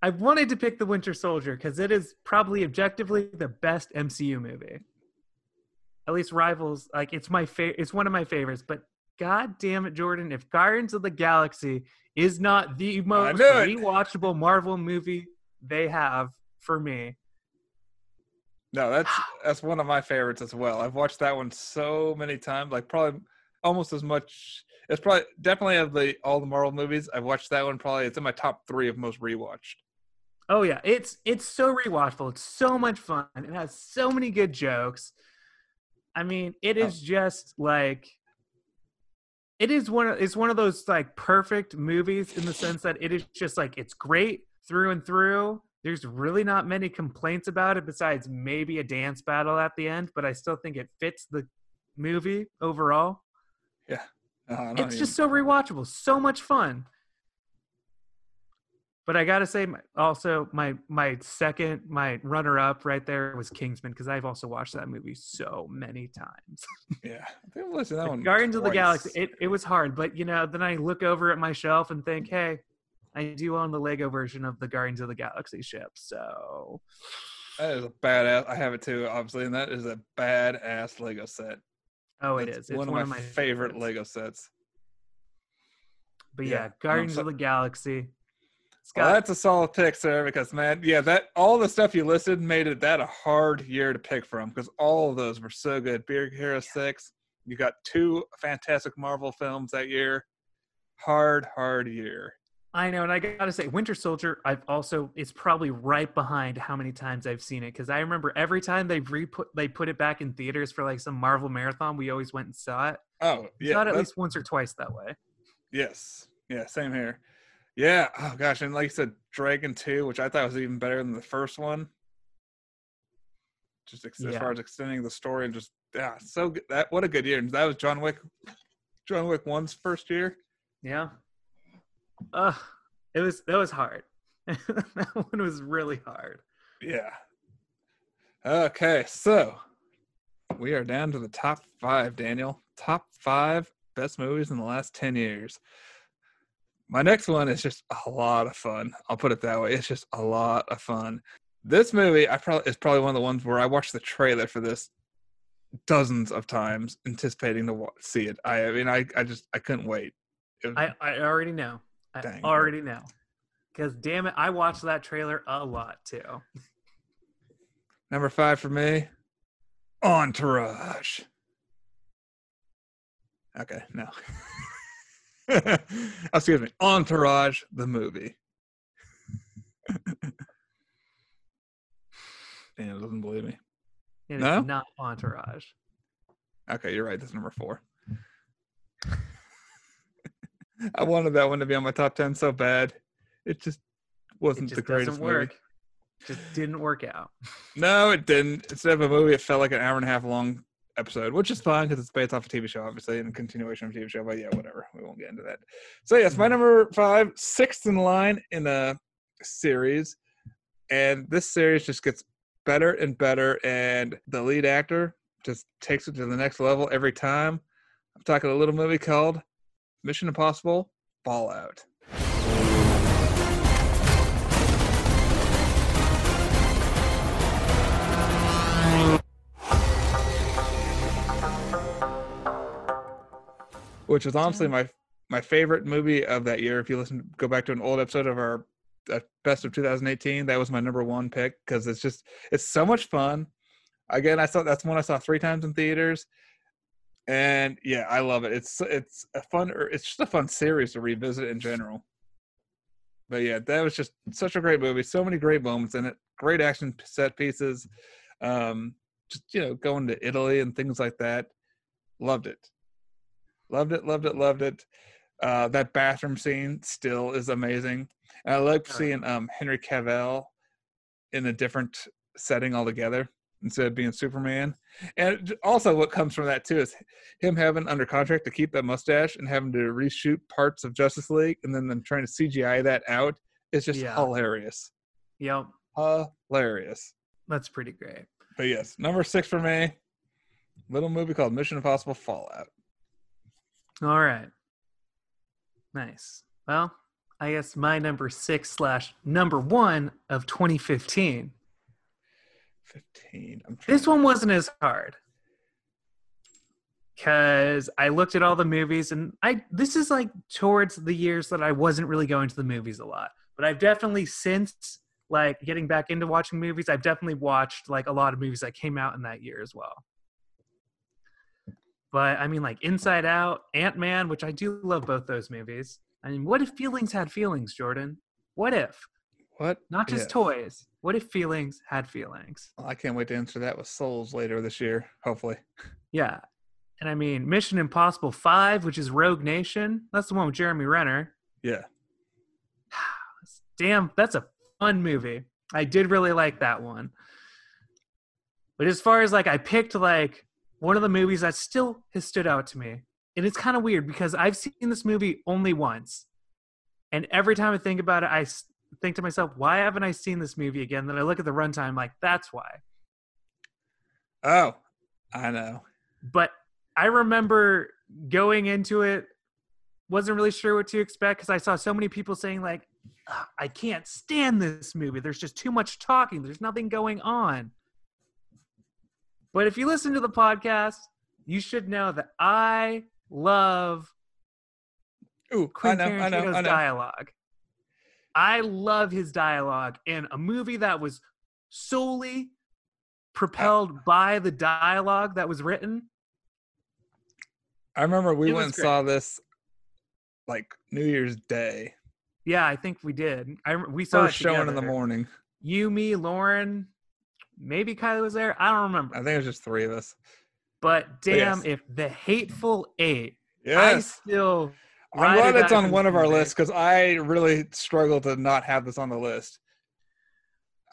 I wanted to pick the Winter Soldier because it is probably objectively the best MCU movie. At least rivals like it's my favorite. It's one of my favorites. But god damn it, Jordan! If Guardians of the Galaxy is not the most rewatchable Marvel movie they have for me, No, that's that's one of my favorites as well. I've watched that one so many times, like probably almost as much. It's probably definitely of the all the Marvel movies. I've watched that one. Probably it's in my top three of most rewatched. Oh yeah, it's it's so rewatchable. It's so much fun. It has so many good jokes. I mean, it is Oh. just like it is one of it's one of those like perfect movies in the sense that it is just like it's great through and through. There's really not many complaints about it besides maybe a dance battle at the end, but I still think it fits the movie overall. Uh, It's just so rewatchable, so much fun. But I gotta say, also my my second, my runner up right there was Kingsman because I've also watched that movie so many times. yeah. I think I've listened to that one. Guardians of the. Galaxy, it, it was hard, but you know, then I look over at my shelf and think, hey, I do own the Lego version of the Guardians of the Galaxy ship, so That is a badass. I have it too, obviously, and that is a badass Lego set. oh, it That's is. It's one, of my, favorite favorites. Lego sets. But yeah, yeah, Guardians so- of the Galaxy. It's Well, that's a solid pick, sir. Because man, yeah, that all the stuff you listed made it that a hard year to pick from because all of those were so good. Big Hero Six, you got two fantastic Marvel films that year. Hard, hard year. I know, and I gotta say, Winter Soldier. I've also it's probably right behind how many times I've seen it because I remember every time they re put they put it back in theaters for like some Marvel marathon, we always went and saw it. Oh yeah, saw it at least once or twice that way. yes, yeah, same here. Yeah, oh gosh, and like you said, Dragon Two, which I thought was even better than the first one. Just ex- as far as extending the story and just yeah, so good. That what a good year. And that was John Wick. John Wick One's first year. Yeah. Ugh, it was that was hard. [LAUGHS] that one was really hard. Yeah. Okay, so we are down to the top five, Daniel. Top five best movies in the last 10 years. My next one is just a lot of fun. I'll put it that way. It's just a lot of fun. This movie, I probably is probably one of the ones where I watched the trailer for this dozens of times, anticipating to see it. I, I mean, I, I just I couldn't wait. Was- I I already know. I Dang. already know. Because damn it, I watched that trailer a lot too. Number five for me, Entourage. Okay, no. [LAUGHS] [LAUGHS] Excuse me, Entourage, the movie. [LAUGHS] Dan doesn't believe me. It is No? not Entourage. Okay, you're right. That's number four. [LAUGHS] I wanted that one to be on my top ten so bad. It just wasn't just the greatest doesn't movie. work. Just didn't work out. No, it didn't. Instead of a movie, it felt like an hour and a half long. Episode, which is fun because it's based off a TV show, obviously, and a continuation of a TV show. But yeah, whatever. We won't get into that. So yes, my mm-hmm. number five, sixth in line in a series, and this series just gets better and better, and the lead actor just takes it to the next level every time. I'm talking a little movie called Mission Impossible Fallout. Which was honestly my my favorite movie of that year. If you listen, go back to an old episode of our uh, best of 2018, that was my number one pick because it's just it's so much fun. Again, I saw that's one I saw three times in theaters, and yeah, I love it. It's it's a fun, it's just a fun series to revisit in general. But yeah, that was just such a great movie. So many great moments in it. Great action set pieces. Um, just you know, going to Italy and things like that. Loved it. Loved it, loved it, loved it. Uh, that bathroom scene still is amazing. And I like seeing um, Henry Cavill in a different setting altogether instead of being Superman. And also, what comes from that too is him having under contract to keep that mustache and having to reshoot parts of Justice League and then them trying to CGI that out. It's just Yeah. hilarious. Yep, Hilarious. that's pretty great. But yes, number six for me. Little movie called Mission Impossible Fallout. All right. Nice. Well, I guess my number six slash number one of 2015. 15. I'm This one wasn't as hard because I looked at all the movies, and I this is like towards the years that I wasn't really going to the movies a lot. But I've definitely since like getting back into watching movies, I've definitely watched like a lot of movies that came out in that year as well. But I mean, like Inside Out, Ant Man, which I do love both those movies. I mean, what if feelings had feelings, Jordan? What if? What? Not just If. toys. What if feelings had feelings? Well, I can't wait to answer that with Souls later this year, hopefully. [LAUGHS] Yeah. And I mean, Mission Impossible 5, which is Rogue Nation, that's the one with Jeremy Renner. Yeah. [SIGHS] Damn, that's a fun movie. I did really like that one. But as far as like, I picked like one of the movies that still has stood out to me. And it's kind of weird because I've seen this movie only once. And every time I think about it, I think to myself, why haven't I seen this movie again? Then I look at the runtime, like, that's why. Oh, I know. but I remember going into it, wasn't really sure what to expect because I saw so many people saying like, "I can't stand this movie. There's just too much talking. There's nothing going on." But if you listen to the podcast, you should know that I love Ooh, I Quentin I know, Tarantino's I know. dialogue. I love his dialogue in a movie that was solely propelled by the dialogue that was written. I remember we It went and saw this like New Year's Day. Yeah, I think we did. I we saw First it showing in the morning. You, me, Lauren, maybe Kylie was there. I don't remember. I think it was just three of us. But damn, yes. if the Hateful Eight, I still I'm glad it's on one of our lists because I really struggle to not have this on the list.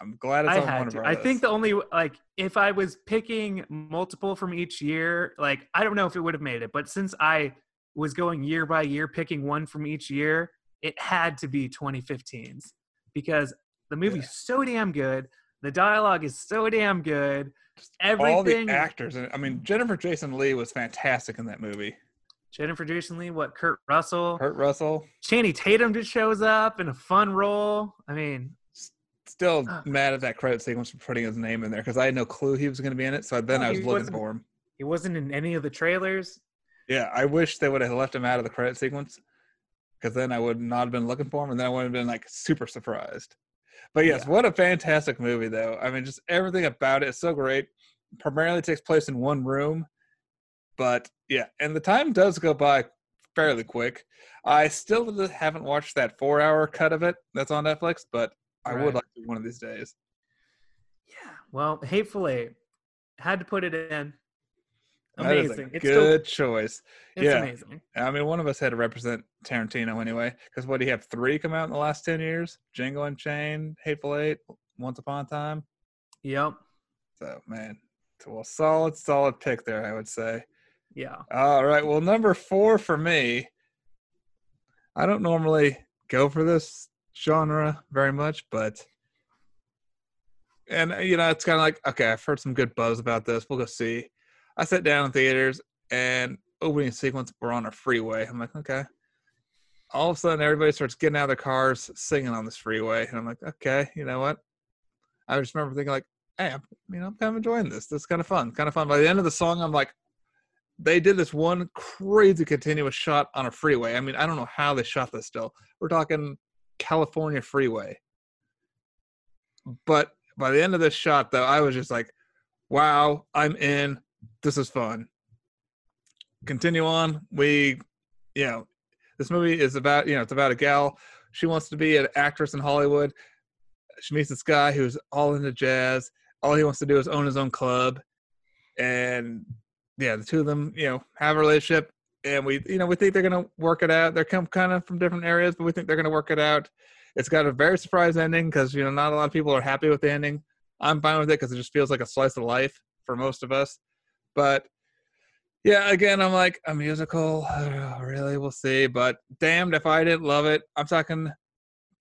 I'm glad it's I on one had of our I lists. think the only like if I was picking multiple from each year, like I don't know if it would have made it, but since I was going year by year picking one from each year, it had to be 2015's because the movie's Yeah. so damn good. The dialogue is so damn good. all Everything. the actors. and- I mean, Jennifer Jason Lee was fantastic in that movie. Jennifer Jason Lee, what Kurt Russell, Kurt Russell, Channing Tatum just shows up in a fun role. I mean, still Uh. mad at that credit sequence for putting his name in there because I had no clue he was going to be in it. So then I was looking for him. he wasn't in any of the trailers. Yeah, I wish they would have left him out of the credit sequence because then I would not have been looking for him, and then I would have been like super surprised. But yes, Yeah. what a fantastic movie, though. I mean, just everything about it is so great. Primarily takes place in one room, but yeah, and the time does go by fairly quick. I still haven't watched that four-hour cut of it that's on Netflix, but I Right. would like to one of these days. Yeah. Well, Hateful Eight had to put it in. Amazing. a it's still, good choice. it's yeah. amazing. I mean, one of us had to represent Tarantino anyway. Because what do you have? Three come out in the last ten years: Django Unchained, Hateful Eight, Once Upon a Time. Yep. So man, Well, solid, solid pick there, I would say. Yeah. All right. Well, number four for me. I don't normally go for this genre very much, but and you know, it's kind of like okay, I've heard some good buzz about this. We'll go see. I sat down in theaters and opening sequence, we're on a freeway. I'm like, okay. All of a sudden, everybody starts getting out of their cars, singing on this freeway, and I'm like, okay, you know what? I just remember thinking like, hey, I'm, you know, I'm kind of enjoying this. This is kind of fun, kind of fun. By the end of the song, I'm like, they did this one crazy continuous shot on a freeway. I mean, I don't know how they shot this still. We're talking California freeway. But by the end of this shot, though, I was just like, wow, I'm in. This is fun. Continue on. We, you know, this movie is about, you know, it's about a gal. She wants to be an actress in Hollywood. She meets this guy who's all into jazz. All he wants to do is own his own club. And yeah, the two of them, you know, have a relationship, and we, you know, we think they're gonna work it out. They're come kind of from different areas, but we think they're gonna work it out. It's got a very surprise ending because you know not a lot of people are happy with the ending. I'm fine with it because it just feels like a slice of life for most of us. But yeah, again, I'm like a musical. [SIGHS] really, we'll see. But damned if I didn't love it. I'm talking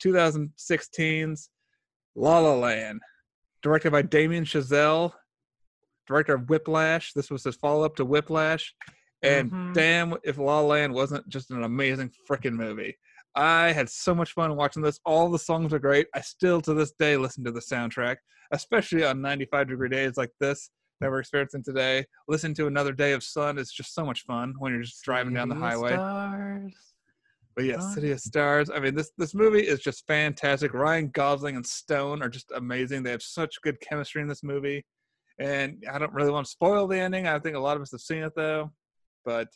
2016's La La Land, directed by Damien Chazelle director of Whiplash. This was his follow up to Whiplash. And mm-hmm. damn, if La La Land wasn't just an amazing freaking movie. I had so much fun watching this. All the songs are great. I still to this day listen to the soundtrack, especially on 95 degree days like this that we're experiencing today. Listen to another day of sun is just so much fun when you're just driving City down the highway. Stars. But yes, yeah, City of Stars. I mean, this this movie is just fantastic. Ryan Gosling and Stone are just amazing. They have such good chemistry in this movie. And I don't really want to spoil the ending. I think a lot of us have seen it though. But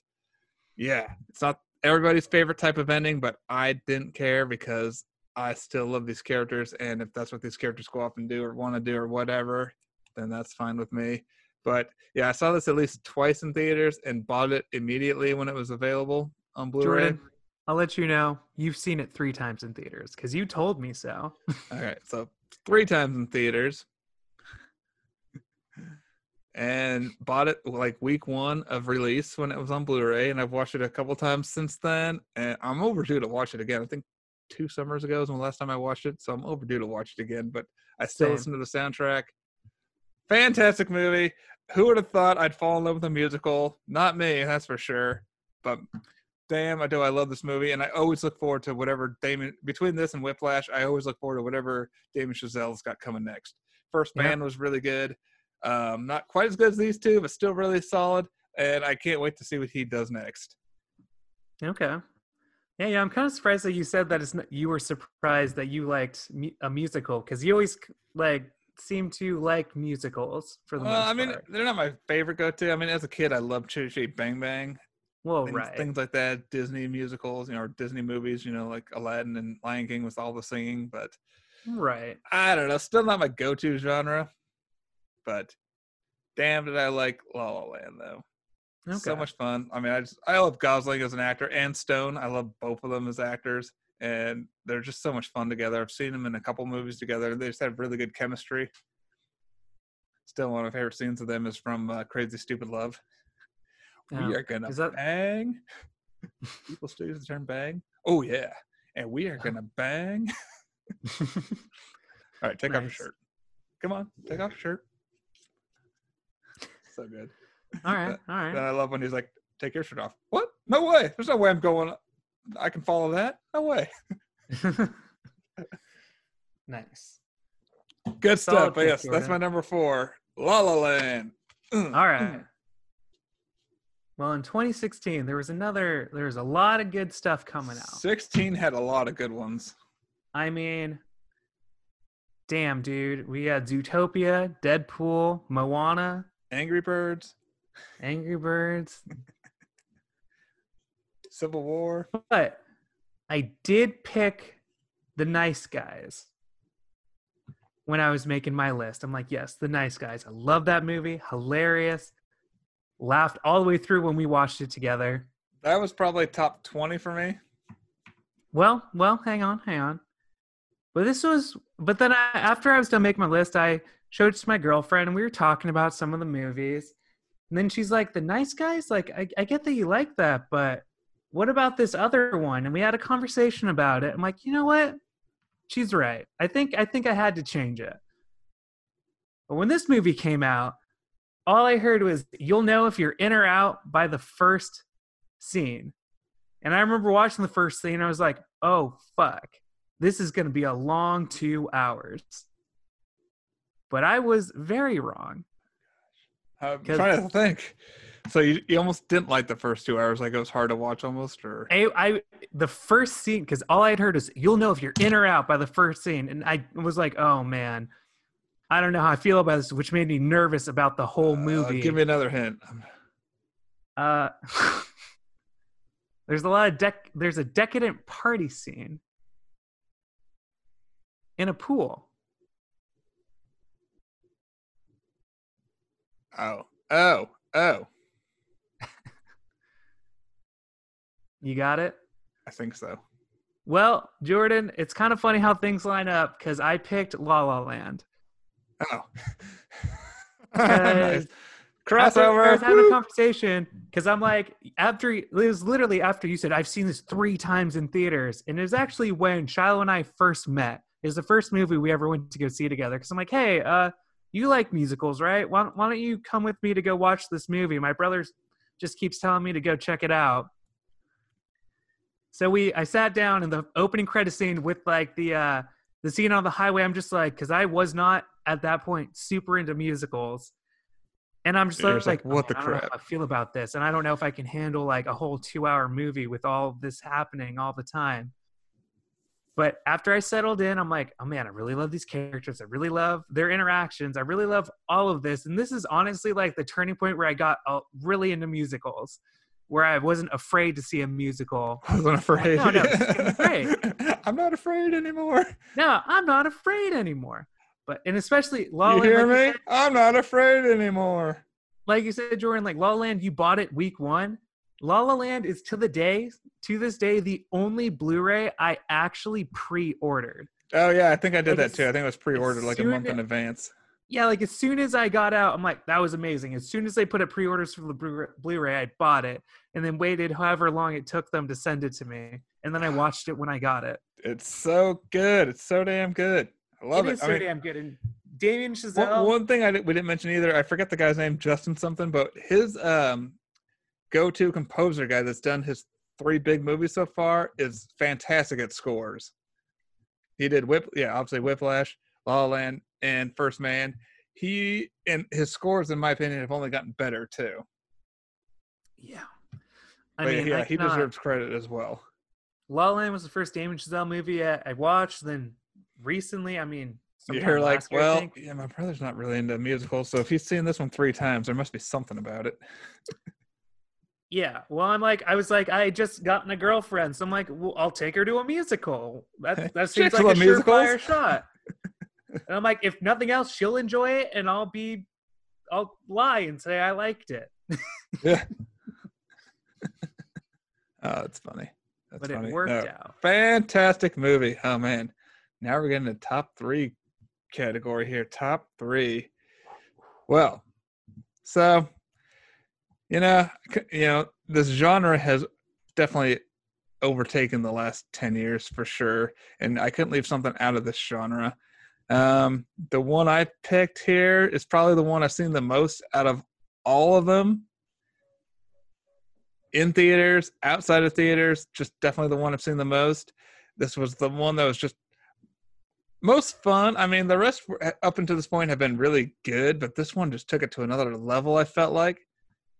yeah, it's not everybody's favorite type of ending, but I didn't care because I still love these characters. And if that's what these characters go off and do or want to do or whatever, then that's fine with me. But yeah, I saw this at least twice in theaters and bought it immediately when it was available on Blu ray. Jordan, I'll let you know you've seen it three times in theaters because you told me so. [LAUGHS] All right. So three times in theaters and bought it like week one of release when it was on Blu-ray, and I've watched it a couple times since then. And I'm overdue to watch it again. I think two summers ago was the last time I watched it, so I'm overdue to watch it again. But I still Same. listen to the soundtrack. Fantastic movie. Who would have thought I'd fall in love with a musical? Not me, that's for sure. But damn, I do. I love this movie, and I always look forward to whatever Damien between this and Whiplash. I always look forward to whatever Damien Chazelle's got coming next. First Man yep. was really good. Um, not quite as good as these two, but still really solid. And I can't wait to see what he does next. Okay. Yeah, yeah. I'm kind of surprised that you said that it's not, you were surprised that you liked mu- a musical because you always like seem to like musicals for the well, most I mean, part. they're not my favorite go-to. I mean, as a kid, I loved Chitty Chitty Bang Bang. Well, things, right. Things like that, Disney musicals, you know, or Disney movies, you know, like Aladdin and Lion King with all the singing. But right, I don't know. Still not my go-to genre. But damn did I like La La Land though. Okay. So much fun. I mean, I just I love Gosling as an actor and Stone. I love both of them as actors, and they're just so much fun together. I've seen them in a couple movies together. They just have really good chemistry. Still, one of my favorite scenes of them is from uh, Crazy Stupid Love. Oh, we are gonna that... bang. [LAUGHS] People still use the term bang. Oh yeah, and we are gonna bang. [LAUGHS] All right, take nice. off your shirt. Come on, take off your shirt so good. All right, all right. And I love when he's like, "Take your shirt off." What? No way. There's no way I'm going. I can follow that. No way. [LAUGHS] [LAUGHS] nice. Good stuff. But yes, that's my number four. La La Land. Mm, all right. Well, in 2016, there was another. There was a lot of good stuff coming out. 16 had a lot of good ones. I mean, damn, dude. We had Zootopia, Deadpool, Moana, Angry Birds. Angry Birds. [LAUGHS] Civil War. But I did pick the nice guys when I was making my list. I'm like, yes, the nice guys. I love that movie. Hilarious. Laughed all the way through when we watched it together. That was probably top 20 for me. Well, well, hang on, hang on. But this was, but then I, after I was done making my list, I showed it to my girlfriend, and we were talking about some of the movies. And then she's like, "The Nice Guys, like I, I get that you like that, but what about this other one?" And we had a conversation about it. I'm like, you know what? She's right. I think I think I had to change it. But when this movie came out, all I heard was, "You'll know if you're in or out by the first scene." And I remember watching the first scene. I was like, "Oh fuck, this is going to be a long two hours." But I was very wrong. I'm trying to think. So you, you almost didn't like the first two hours, like it was hard to watch almost, or I, I the first scene because all I had heard is you'll know if you're in or out by the first scene, and I was like, oh man, I don't know how I feel about this, which made me nervous about the whole Uh, movie. give me another hint. uh, [LAUGHS] there's a lot of dec. There's a decadent party scene in a pool. Oh, oh, oh. You got it. I think so. Well, Jordan, it's kind of funny how things line up because I picked La La Land. Oh, [LAUGHS] nice. After- I was having a conversation because I'm like, after it was literally after you said I've seen this three times in theaters, and it was actually when Shiloh and I first met. It was the first movie we ever went to go see together. Because I'm like, hey, uh, you like musicals, right? Why, why don't you come with me to go watch this movie? My brother just keeps telling me to go check it out. So we, I sat down in the opening credit scene with like the uh, the scene on the highway. I'm just like, because I was not at that point super into musicals. And I'm just like, like, "Oh, what the I don't know crap?" how I feel about this, and I don't know if I can handle like a whole two-hour movie with all this happening all the time. But after I settled in, I'm like, oh man, I really love these characters. I really love their interactions. I really love all of this. And this is honestly like the turning point where I got uh, really into musicals, where I wasn't afraid to see a musical. I [LAUGHS] wasn't afraid. No, no, I'm afraid. [LAUGHS] I'm not afraid anymore. No, I'm not afraid anymore. But and especially La La you hear like you me? said- I'm not afraid anymore. like you said, Jordan, like La La Land, you bought it week one. La La Land is to the day, to this day, the only Blu-ray I actually pre-ordered. Oh yeah, I think I did Like, that too. I think it was pre-ordered like a month in advance. Yeah, like as soon as I got out, I'm like, that was amazing. As soon as they put up pre-orders for the Blu- Blu-ray, I bought it, and then waited however long it took them to send it to me, and then I [SIGHS] watched it when I got it. It's so good. It's so damn good. I love it it. is I so mean, damn good. And Damien one, Chazelle, one thing I did, we didn't mention either. I forget the guy's name, Justin something, but his um go-to composer guy that's done his three big movies so far is fantastic at scores. He did Whip, yeah, obviously Whiplash, La La Land, and First Man. He and his scores, in my opinion, have only gotten better too. yeah. I But mean, yeah, I he cannot- deserves credit as well. La La Land was the first Damien Chazelle movie I, I watched. Then recently, I mean, You're like, year, well, yeah, my brother's not really into musicals, so if he's seen this one three times, there must be something about it. yeah. Well, I'm like, I was like, I just gotten a girlfriend, so I'm like, well, I'll take her to a musical. That [LAUGHS] that seems like a musicals. surefire shot. And I'm like, if nothing else, she'll enjoy it, and I'll be, I'll lie and say I liked it. Yeah. [LAUGHS] oh, it's funny. That's but funny. it worked No, out. Fantastic movie. Oh man. Now we're getting the top three category here. Top three. Well, so you know, you know, this genre has definitely overtaken the last 10 years for sure. And I couldn't leave something out of this genre. Um, the one I picked here is probably the one I've seen the most out of all of them in theaters, outside of theaters, just definitely the one I've seen the most. This was the one that was just most fun. I mean, the rest were, up until this point have been really good, but this one just took it to another level. I felt like,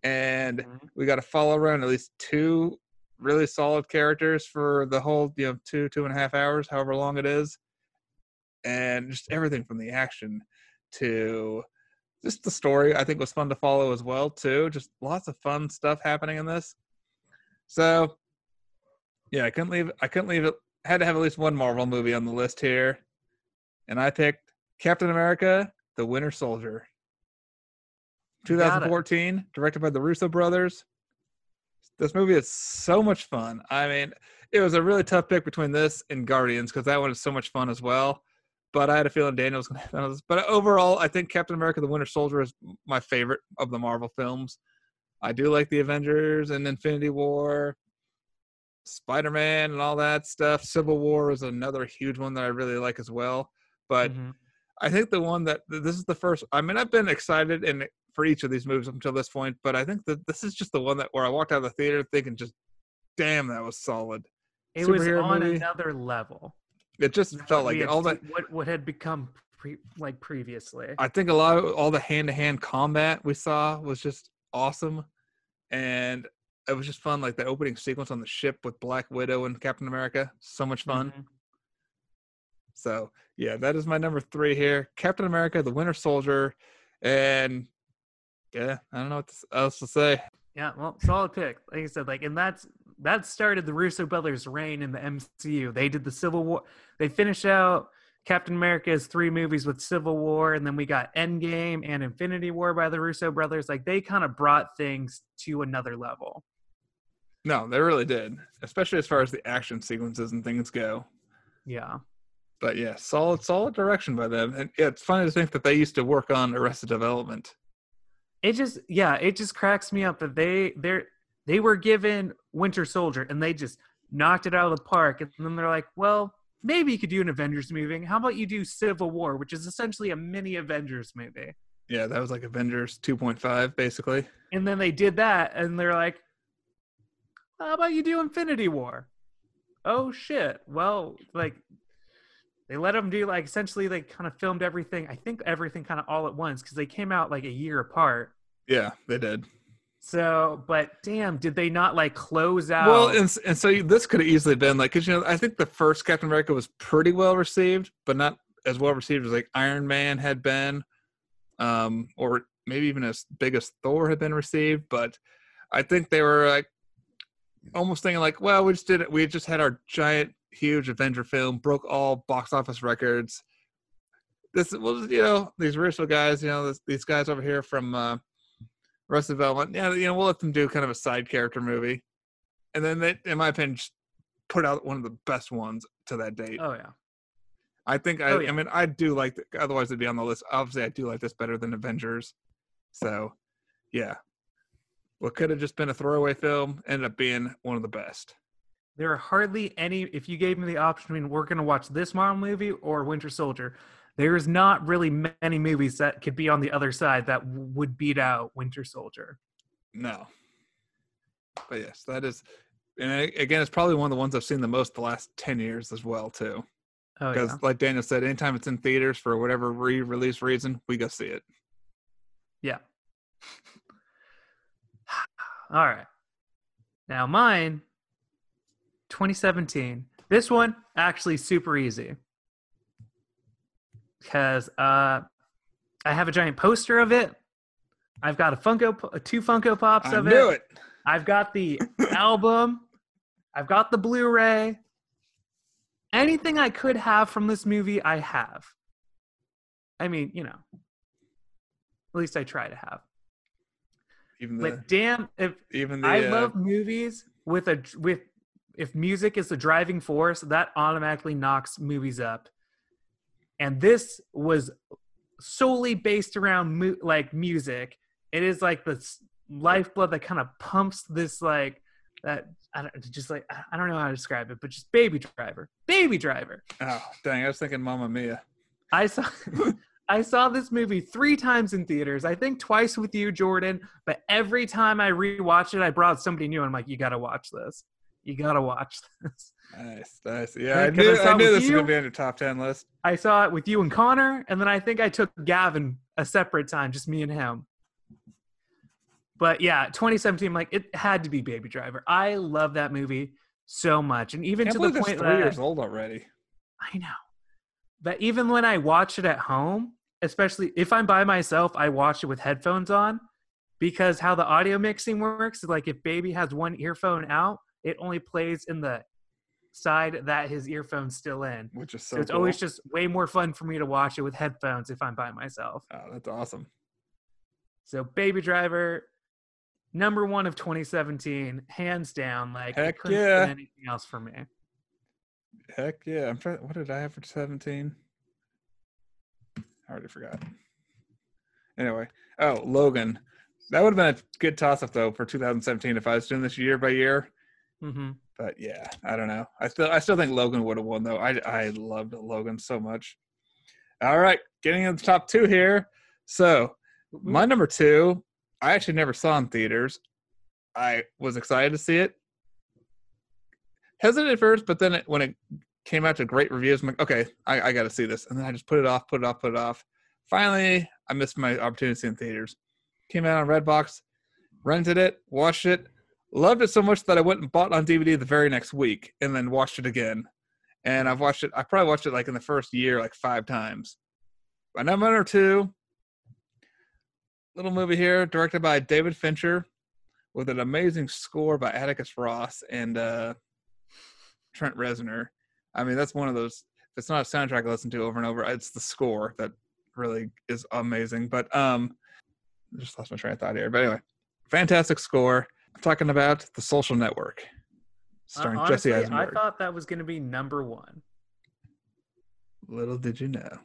and Mhm. we got to follow around at least two really solid characters for the whole, you know, two two and a half hours, however long it is, and just everything from the action to just the story. I think was fun to follow as well too. Just lots of fun stuff happening in this. So, yeah, I couldn't leave. I couldn't leave it. Had to have at least one Marvel movie on the list here, and I picked Captain America: The Winter Soldier. You got it. 2014, directed by the Russo brothers. This movie is so much fun. I mean, it was a really tough pick between this and Guardians because that one is so much fun as well. But I had a feeling Daniel was going to have this. But overall, I think Captain America: The Winter Soldier is my favorite of the Marvel films. I do like the Avengers and Infinity War, Spider Man, and all that stuff. Civil War is another huge one that I really like as well. But Mhm. I think the one that this is the first. I mean, I've been excited in for each of these movies up until this point, but I think that this is just the one that where I walked out of the theater thinking, just damn, that was solid. It was on movie. another level. It just felt like it. all that. what what had become pre, like previously. I think a lot of all the hand to hand combat we saw was just awesome, and it was just fun. Like the opening sequence on the ship with Black Widow and Captain America, so much fun. Mhm. So yeah, that is my number three here. Captain America, the Winter Soldier, and yeah, I don't know what else to say. Yeah, well, solid pick. Like I said, like, and that's that started the Russo brothers' reign in the MCU. They did the Civil War. They finished out Captain America's three movies with Civil War, and then we got Endgame and Infinity War by the Russo brothers. Like, they kind of brought things to another level. No, they really did, especially as far as the action sequences and things go. Yeah, But yeah, solid, solid direction by them. And yeah, it's funny to think that they used to work on Arrested Development. it just yeah, it just cracks me up that they they they were given Winter Soldier and they just knocked it out of the park, and then they're like, well. Maybe you could do an Avengers movie. How about you do Civil War, which is essentially a mini Avengers movie? Yeah, that was like Avengers 2.5, basically. And then they did that, and they're like, "How about you do Infinity War?" Oh shit! Well, like they let them do like essentially they kind of filmed everything. I think everything kind of all at once because they came out like a year apart. Yeah, they did. So, but damn, did they not like close out? Well, and, and so you- this could have easily been like, because you know, I think the first Captain America was pretty well received, but not as well received as like Iron Man had been, um, or maybe even as big as Thor had been received. But I think they were like almost thinking like, well, we just did it. We just had our giant, huge Avenger film, broke all box office records. This was, you know, these Russo guys, you know, this, these guys over here from uh, Arrested Development. Yeah, you know, we'll let them do kind of a side character movie and then they, in my opinion, put out one of the best ones to that date. oh yeah, I think I, oh, yeah. I mean, I do like. The, otherwise, it'd be on the list. Obviously, I do like this better than Avengers. So, yeah, what could have just been a throwaway film ended up being one of the best. there are hardly any. If you gave me the option, I mean, we're gonna watch this Marvel movie or Winter Soldier. There's not really many movies that could be on the other side that w- would beat out Winter Soldier. No, but yes, that is, and I- again, it's probably one of the ones I've seen the most the last ten years as well too. Oh Because, yeah. like Daniel said, anytime it's in theaters for whatever re-release reason, we go see it. Yeah. [SIGHS] All right. Now mine 2017. This one actually super easy. Cuz uh I have a giant poster of it. I've got a Funko two Funko Pops I of knew it. it. I've got the [COUGHS] album. I've got the Blu-ray. Anything I could have from this movie, I have. I mean, you know. At least I try to have. Even the, But damn, if even the. I uh, love movies with a with if music is the driving force, that automatically knocks movies up. And this was solely based around mu- like music. It is like the lifeblood that kind of pumps this like that. I don't just like I- don't know how to describe it, but just Baby Driver, Baby Driver. Oh dang! I was thinking Mamma Mia. I saw [LAUGHS] I saw this movie three times in theaters. I think twice with you, Jordan. But every time I rewatch it, I brought somebody new. And I'm like, you gotta watch this. You gotta watch [LAUGHS] this. Nice, nice. Yeah, I knew, I I knew this was gonna be on your top ten list. I saw it with you and Connor, and then I think I took Gavin a separate time, just me and him. But yeah, 2017, like it had to be Baby Driver. I love that movie so much, and even to the point three that years old already. I know. But even when I watch it at home, especially if I'm by myself, I watch it with headphones on because how the audio mixing works is like if baby has one earphone out, it only plays in the side that his earphone's still in. Which is so. So, it's cool. always just way more fun for me to watch it with headphones if I'm by myself. Oh, that's awesome. So Baby Driver, number one of 2017, hands down. Like Heck couldn't yeah. anything else for me. Heck yeah! I'm trying. What did I have for seventeen? I already forgot. Anyway, oh Logan, that would have been a good toss up though for 2017 if I was doing this year by year. Mm-hmm. But yeah, I don't know. I still I still think Logan would have won though. I I loved Logan so much. All right, getting in the top two here. So my number two, I actually never saw in theaters. I was excited to see it. Hesitant at first, but then it, when it came out to great reviews, I'm like, okay, I, I got to see this. And then I just put it off, put it off, put it off. Finally, I missed my opportunity to see it in theaters. Came out on Redbox, rented it, watched it, loved it so much that I went and bought on DVD the very next week, and then watched it again. And I've watched it. I probably watched it like in the first year, like five times. My number two, little movie here, directed by David Fincher, with an amazing score by Atticus Ross and uh, Trent Reznor. I mean, that's one of those. It's not a soundtrack I listen to over and over, it's the score that really is amazing. But um, I just lost my train of thought here. But anyway, fantastic score. I'm talking about The Social Network, starring Uh, Jesse honestly, I thought that was going to be number one. Little did you know,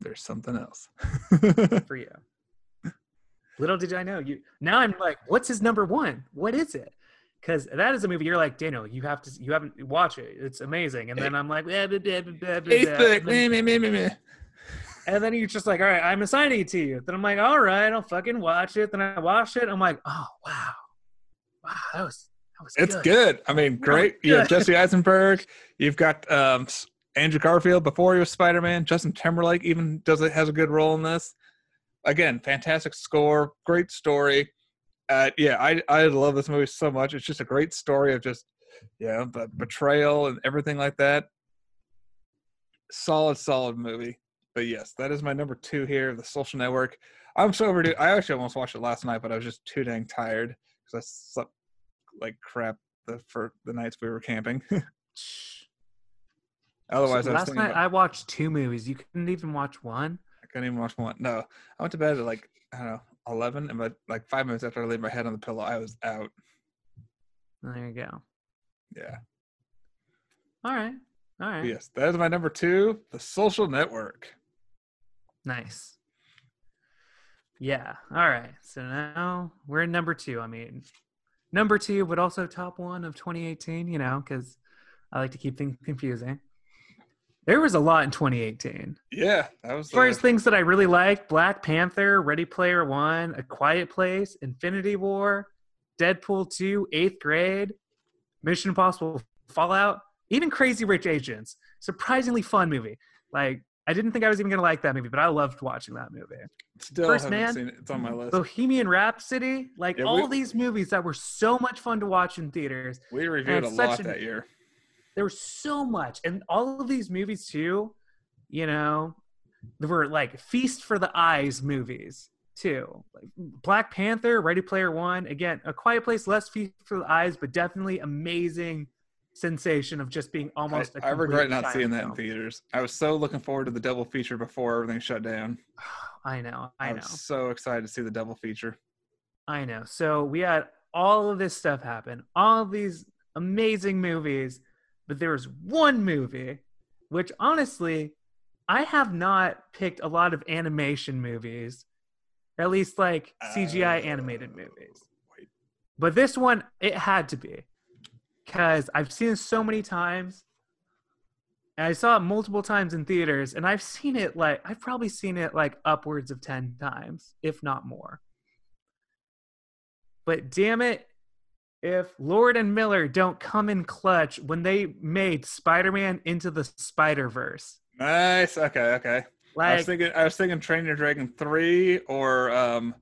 there's something else. for [LAUGHS] you. Little did I know you. Now I'm like, what's his number one? What is it? Because that is a movie you're like, Daniel, you have to, you haven't watch it. It's amazing. And then I'm like, "Eh, blah, blah, blah, blah, blah, Eighth blah." and, then, meh, meh, meh, meh, meh. and then you're just like, all right, I'm assigning it to you. Then I'm like, all right, I'll fucking watch it. Then I watch it. I'm like, oh wow, wow, that was that was It's good. good. I mean, great. You have. Jesse [LAUGHS] Eisenberg. You've got um, Andrew Garfield before he was Spider Man. Justin Timberlake even does it has a good role in this. Again, fantastic score, great story. Uh, yeah, I I love this movie so much. It's just a great story of just yeah, the betrayal and everything like that. Solid, solid movie. But yes, that is my number two here, The Social Network. I'm so overdue. I actually almost watched it last night, but I was just too dang tired because I slept like crap the for the nights we were camping. [LAUGHS] Otherwise, So I was last night about, I watched two movies. You couldn't even watch one. I couldn't even watch one. No, I went to bed at like I don't know eleven, and but like five minutes after I laid my head on the pillow, I was out. There you go. Yeah. All right, all right, yes, that is my number two, The Social Network. nice. Yeah. All right. So now we're in number two. I mean, number two, but also top one of 2018. You know, because I like to keep things confusing. There was a lot in 2018. Yeah, that was As far the- as things that I really liked, Black Panther, Ready Player One, A Quiet Place, Infinity War, Deadpool 2, Eighth Grade, Mission Impossible Fallout, even Crazy Rich Asians. Surprisingly fun movie. Like, I didn't think I was even going to like that movie, but I loved watching that movie. still First haven't Man, seen it. It's on my list. Bohemian Rhapsody, like Yeah, all we- these movies that were so much fun to watch in theaters. We reviewed a lot an- that year. there was so much and all of these movies too you know there were like feast for the eyes movies too like black panther ready player one again a quiet place less feast for the eyes but definitely amazing sensation of just being I, almost a I regret not seeing that in theaters. I was so looking forward to the double feature before everything shut down. [SIGHS] i know i know was so excited to see the double feature. I know. So we had all of this stuff happen, all these amazing movies, but there was one movie, which honestly, I have not picked a lot of animation movies, at least like CGI animated Uh, movies. wait. But this one, it had to be because I've seen it so many times. And I saw it multiple times in theaters, and I've seen it like I've probably seen it like upwards of 10 times, if not more. But damn it, if Lord and Miller don't come in clutch when they made Spider-Man into the Spider-Verse. Nice. Okay. Okay. I Like was thinking. I was thinking Train Your Dragon three or um,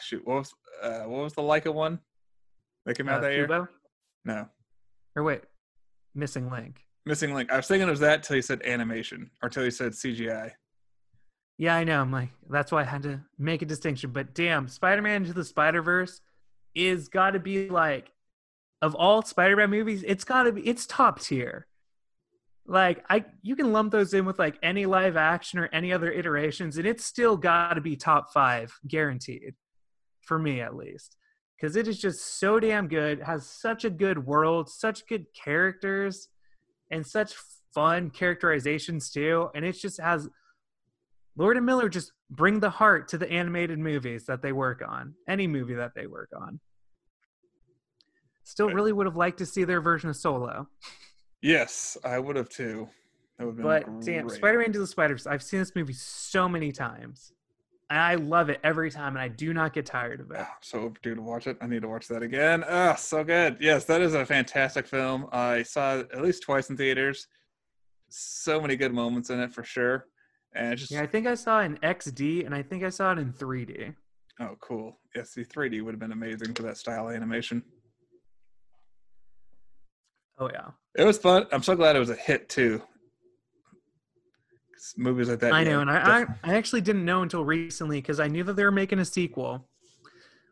shoot. What was uh, what was the Laika one that came out uh, that year? No, Or wait, Missing Link. Missing Link. I was thinking it was that till you said animation or till you said CGI. Yeah, I know. I'm like, that's why I had to make a distinction. But damn, Spider-Man into the Spider-Verse is got to be like, of all Spider-Man movies, it's got to be, it's top tier. Like I, you can lump those in with like any live action or any other iterations, and it's still got to be top five, guaranteed, for me at least, because it is just so damn good. Has such a good world, such good characters, and such fun characterizations too, and it just has Lord and Miller just bring the heart to the animated movies that they work on, any movie that they work on. Still, really would have liked to see their version of Solo. Yes, I would have too. That would have been But damn. Spider-Man Into the Spider-Verse. I've seen this movie so many times, and I love it every time, and I do not get tired of it. Ah, so overdue to watch it. I need to watch that again. Ah, so good. Yes, that is a fantastic film. I saw it at least twice in theaters. So many good moments in it for sure. And just Yeah, I think I saw it in XD, and I think I saw it in 3D. oh cool. Yes, the 3D would have been amazing for that style animation. Oh yeah, It was fun. I'm so glad it was a hit too. Movies like that. I yeah, know, and I, I I actually didn't know until recently because I knew that they were making a sequel.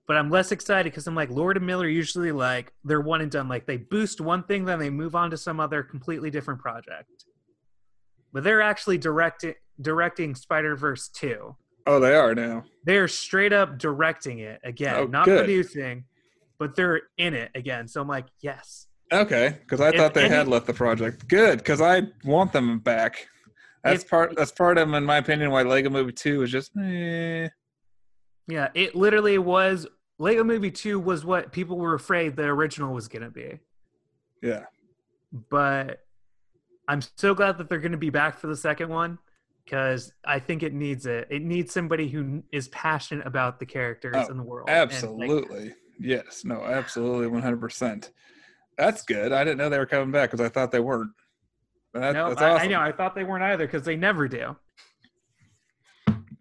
But I'm less excited because I'm like Lord and Miller usually like they're one and done. Like they boost one thing, then they move on to some other completely different project. But they're actually directing directing Spider Verse two. oh, they are now. They're straight up directing it again, Oh, not good. producing, but they're in it again. So I'm like, yes, Okay, because I If thought they any- had left the project. Good, because I want them back. That's If- part. That's part of, in my opinion, why Lego Movie Two is just. Eh. yeah. It literally was Lego Movie two was what people were afraid the original was gonna be. Yeah, but I'm so glad that they're going to be back for the second one because I think it needs it. It needs somebody who is passionate about the characters Oh, in the world. And, like, absolutely. yes. No. Absolutely. One hundred percent. That's good. I didn't know they were coming back because I thought they weren't. That, no, that's I. I know. I thought they weren't either because they never do.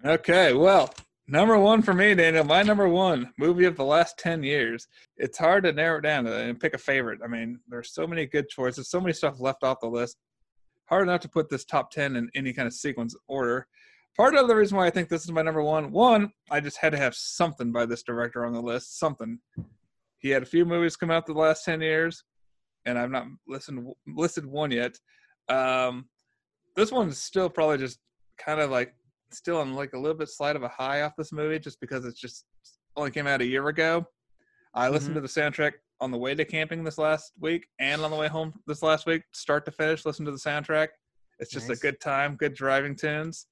Okay, well, number one for me, Daniel. My number one movie of the last ten years. It's hard to narrow it down and pick a favorite. I mean, there's so many good choices, so many stuff left off the list. Hard enough to put this top ten in any kind of sequence order. Part of the reason why I think this is my number one, one, I just had to have something by this director on the list. Something. He had a few movies come out the last ten years, and I've not listened listed one yet. Um, this one's still probably just kind of like still on like a little bit slight of a high off this movie just because it's just only came out a year ago. I listened to the soundtrack on the way to camping this last week and on the way home this last week, start to finish, listen to the soundtrack. It's just Nice. a good time, good driving tunes.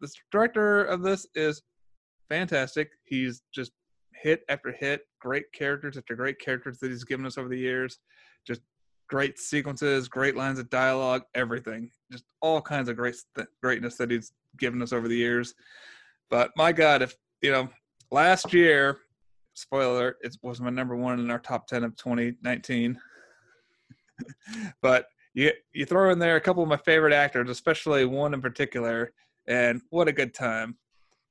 The director of this is fantastic. He's just hit after hit, great characters after great characters that he's given us over the years. Just great sequences, great lines of dialogue, everything. Just all kinds of great th- greatness that he's given us over the years. But my God, if you know, last year, spoiler, alert, it was my number one in our top ten of 2019. [LAUGHS] but you you throw in there a couple of my favorite actors, especially one in particular, and what a good time.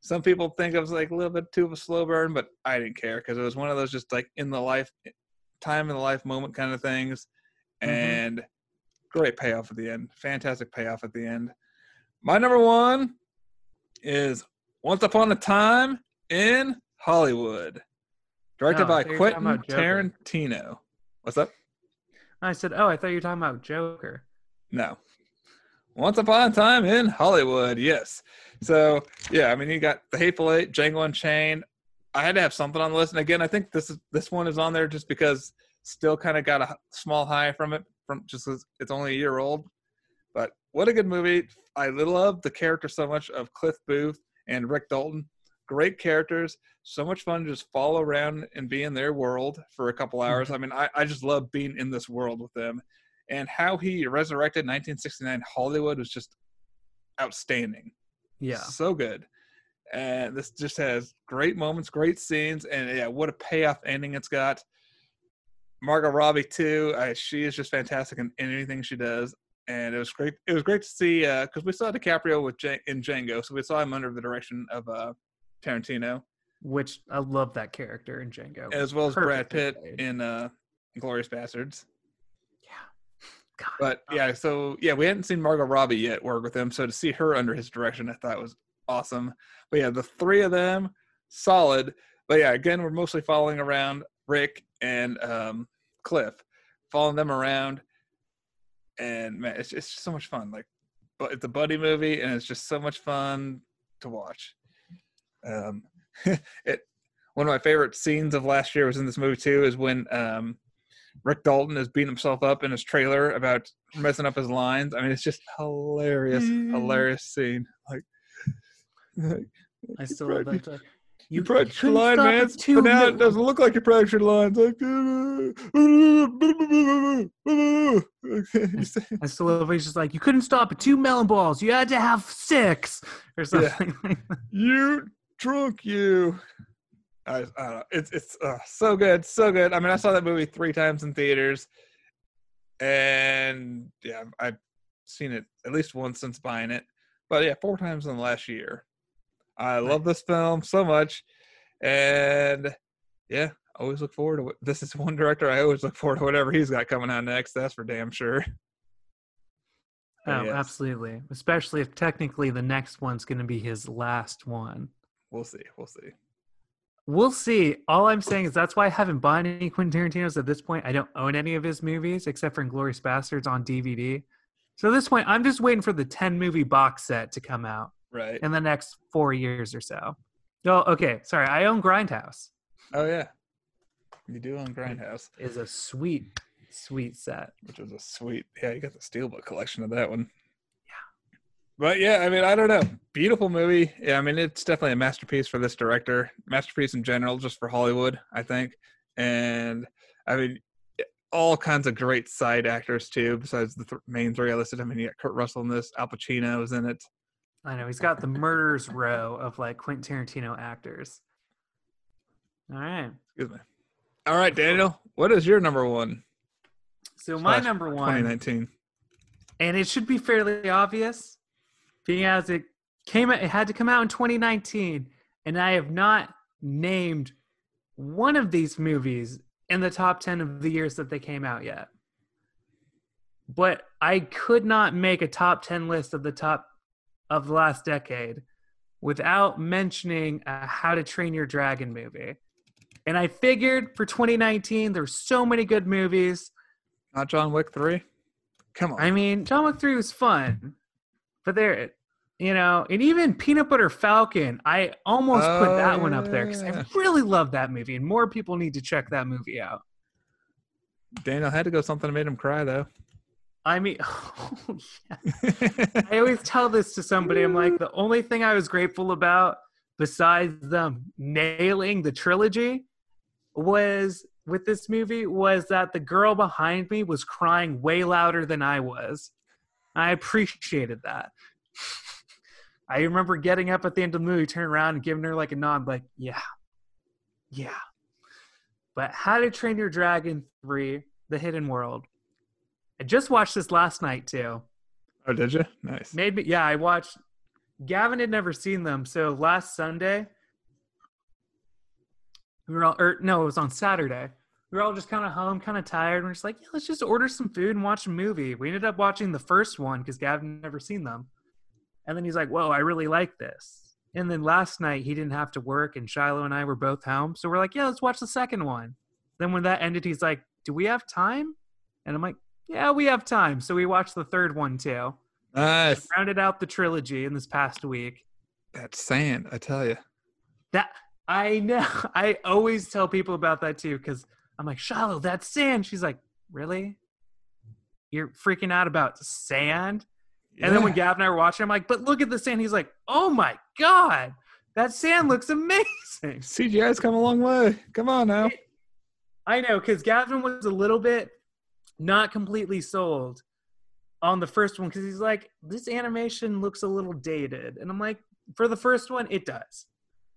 Some people think it was like a little bit too of a slow burn, but I didn't care because it was one of those just like in the life, time in the life moment kind of things, Mhm. and great payoff at the end. Fantastic payoff at the end. My number one is Once Upon a Time in Hollywood, directed Oh, I by thought you were talking Quentin. Tarantino. What's up? I said, "Oh, I thought you were talking about Joker." No. Once Upon a Time in Hollywood, yes. So yeah, I mean you got the Hateful Eight, Django Unchained. I had to have something on the list, and again, I think this is this one is on there just because still kind of got a small high from it from just it's only a year old. But what a good movie! I love the character so much of Cliff Booth and Rick Dalton. Great characters, so much fun to just follow around and be in their world for a couple mm-hmm. hours. I mean, I, I just love being in this world with them and how he resurrected 1969 Hollywood was just outstanding. Yeah, So good. And this just has great moments, great scenes, and yeah, what a payoff ending it's got. Margot Robbie too. I, she is just fantastic in, in anything she does, and it was great. It was great to see because we saw DiCaprio with J- in Django, so we saw him under the direction of uh, Tarantino, which I love that character in Django, as well as Brad Pitt played. in uh, Glorious Bastards. yeah. [SIGHS] God, But yeah, so yeah, we hadn't seen Margot Robbie yet work with him, so to see her under his direction, I thought was awesome. But yeah, the three of them, solid. But yeah, again, we're mostly following around Rick and um, Cliff, following them around, and man, it's it's just so much fun. Like, but it's a buddy movie, and it's just so much fun to watch. Um, [LAUGHS] it one of my favorite scenes of last year was in this movie too. Is when um, Rick Dalton is beating himself up in his trailer about messing up his lines. I mean, it's just hilarious, Mm. hilarious scene. Like, [LAUGHS] I still Your love that. Production- talk. Your You production line, man. But now it doesn't look like your production lines. Like, You say- I still love. He's just like, you couldn't stop at two melon balls. You had to have six or something [LAUGHS] like that. you drunk, you. I, I don't know. It's it's uh, so good, so good. I mean, I saw that movie three times in theaters, and yeah, I've seen it at least once since buying it. But yeah, four times in the last year. I love this film so much, and yeah, always look forward to it. This is one director I always look forward to whatever he's got coming out next. That's for damn sure. Oh, yes, absolutely. Especially if technically the next one's going to be his last one. We'll see. We'll see. We'll see. All I'm saying is that's why I haven't bought any Quentin Tarantino's at this point. I don't own any of his movies except for Inglourious Basterds on DVD. So at this point, I'm just waiting for the 10 movie box set to come out Right. in the next four years or so. Oh, okay. Sorry. I own Grindhouse. Oh yeah, you do own Grindhouse. Is a sweet, sweet set. which was a sweet. Yeah, you got the steelbook collection of that one. Yeah. But yeah, I mean, I don't know. Beautiful movie. Yeah, I mean, it's definitely a masterpiece for this director. Masterpiece in general, just for Hollywood, I think. And I mean, all kinds of great side actors too, besides the th- main three I listed. I mean, you got Kurt Russell in this. Al Pacino is in it. I know he's got the murderers row of like Quentin Tarantino actors. All right. Excuse me. All right, Daniel, what is your number one? So my number one 2019. and it should be fairly obvious being as it came it had to come out in 2019 and i have not named one of these movies in the top 10 of the years that they came out yet but i could not make a top 10 list of the top of the last decade without mentioning a how to train your dragon movie and i figured for 2019 there's so many good movies Not John Wick 3? Come on. I mean, John Wick 3 was fun, but there, you know, and even Peanut Butter Falcon, I almost put Oh, that one up there because. I oh, really love that movie, and more people need to check that movie out. Daniel had to go something that made him cry, though. I mean, [LAUGHS] oh. I always tell this to somebody. I'm like, the only thing I was grateful about, besides them nailing the trilogy, was with this movie was that the girl behind me was crying way louder than I was. I appreciated that. [LAUGHS] I remember getting up at the end of the movie, turning around and giving her like a nod, like, yeah, yeah. But How to Train Your Dragon 3, The Hidden World. I just watched this last night too. oh, did you? Nice. Made me, yeah, I watched. Gavin had never seen them. So last Sunday, we were all, or no, it was on Saturday. We were all just kind of home, kind of tired. And we're just like, yeah, let's just order some food and watch a movie. We ended up watching the first one because Gavin never seen them. And then he's like, whoa, I really like this. And then last night he didn't have to work and Shiloh and I were both home. So we're like, yeah, let's watch the second one. Then when that ended, he's like, do we have time? And I'm like, yeah, we have time. So we watched the third one too. Nice. Rounded out the trilogy in this past week. That sand, I tell you. That I know. [LAUGHS] I always tell people about that too because I'm like, Shiloh, that's sand. She's like, really? You're freaking out about sand? And then when Yeah. Gav and I were watching, I'm like, but look at the sand. He's like, oh my God, that sand looks amazing. [LAUGHS] CGI's come a long way. Come on now. I know because Gavin was a little bit not completely sold on the first one because he's like, this animation looks a little dated. And I'm like, for the first one, it does.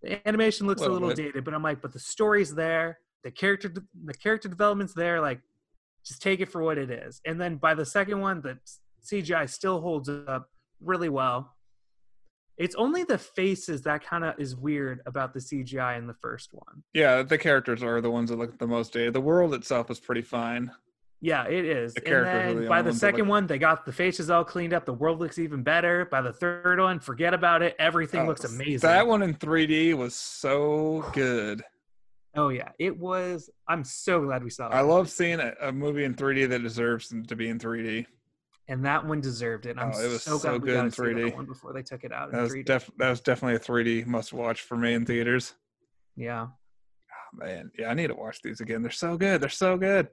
The animation looks a Little little dated, but I'm like, but the story's there, the character, the character development's there. Like, just take it for what it is. And then by the second one, the CGI still holds up really well. It's only the faces that kind of is weird about the CGI in the first one. Yeah, the characters are the ones that look the most dated. The world itself is pretty fine. Yeah, it is. The and then the by the second one, they got the faces all cleaned up. The world looks even better. By the third one, forget about it. Everything Oh, looks amazing. That one in 3D was so good. Oh yeah, it was. I'm so glad we saw it. I love seeing a, a movie in 3D that deserves to be in 3D. and that one deserved it. I'm Oh, it was so glad so we good in to see that 3D. one before they took it out That was, 3D. def- that was definitely a 3D must watch for me in theaters. yeah, Oh, man, yeah, I need to watch these again. They're so good. They're so good.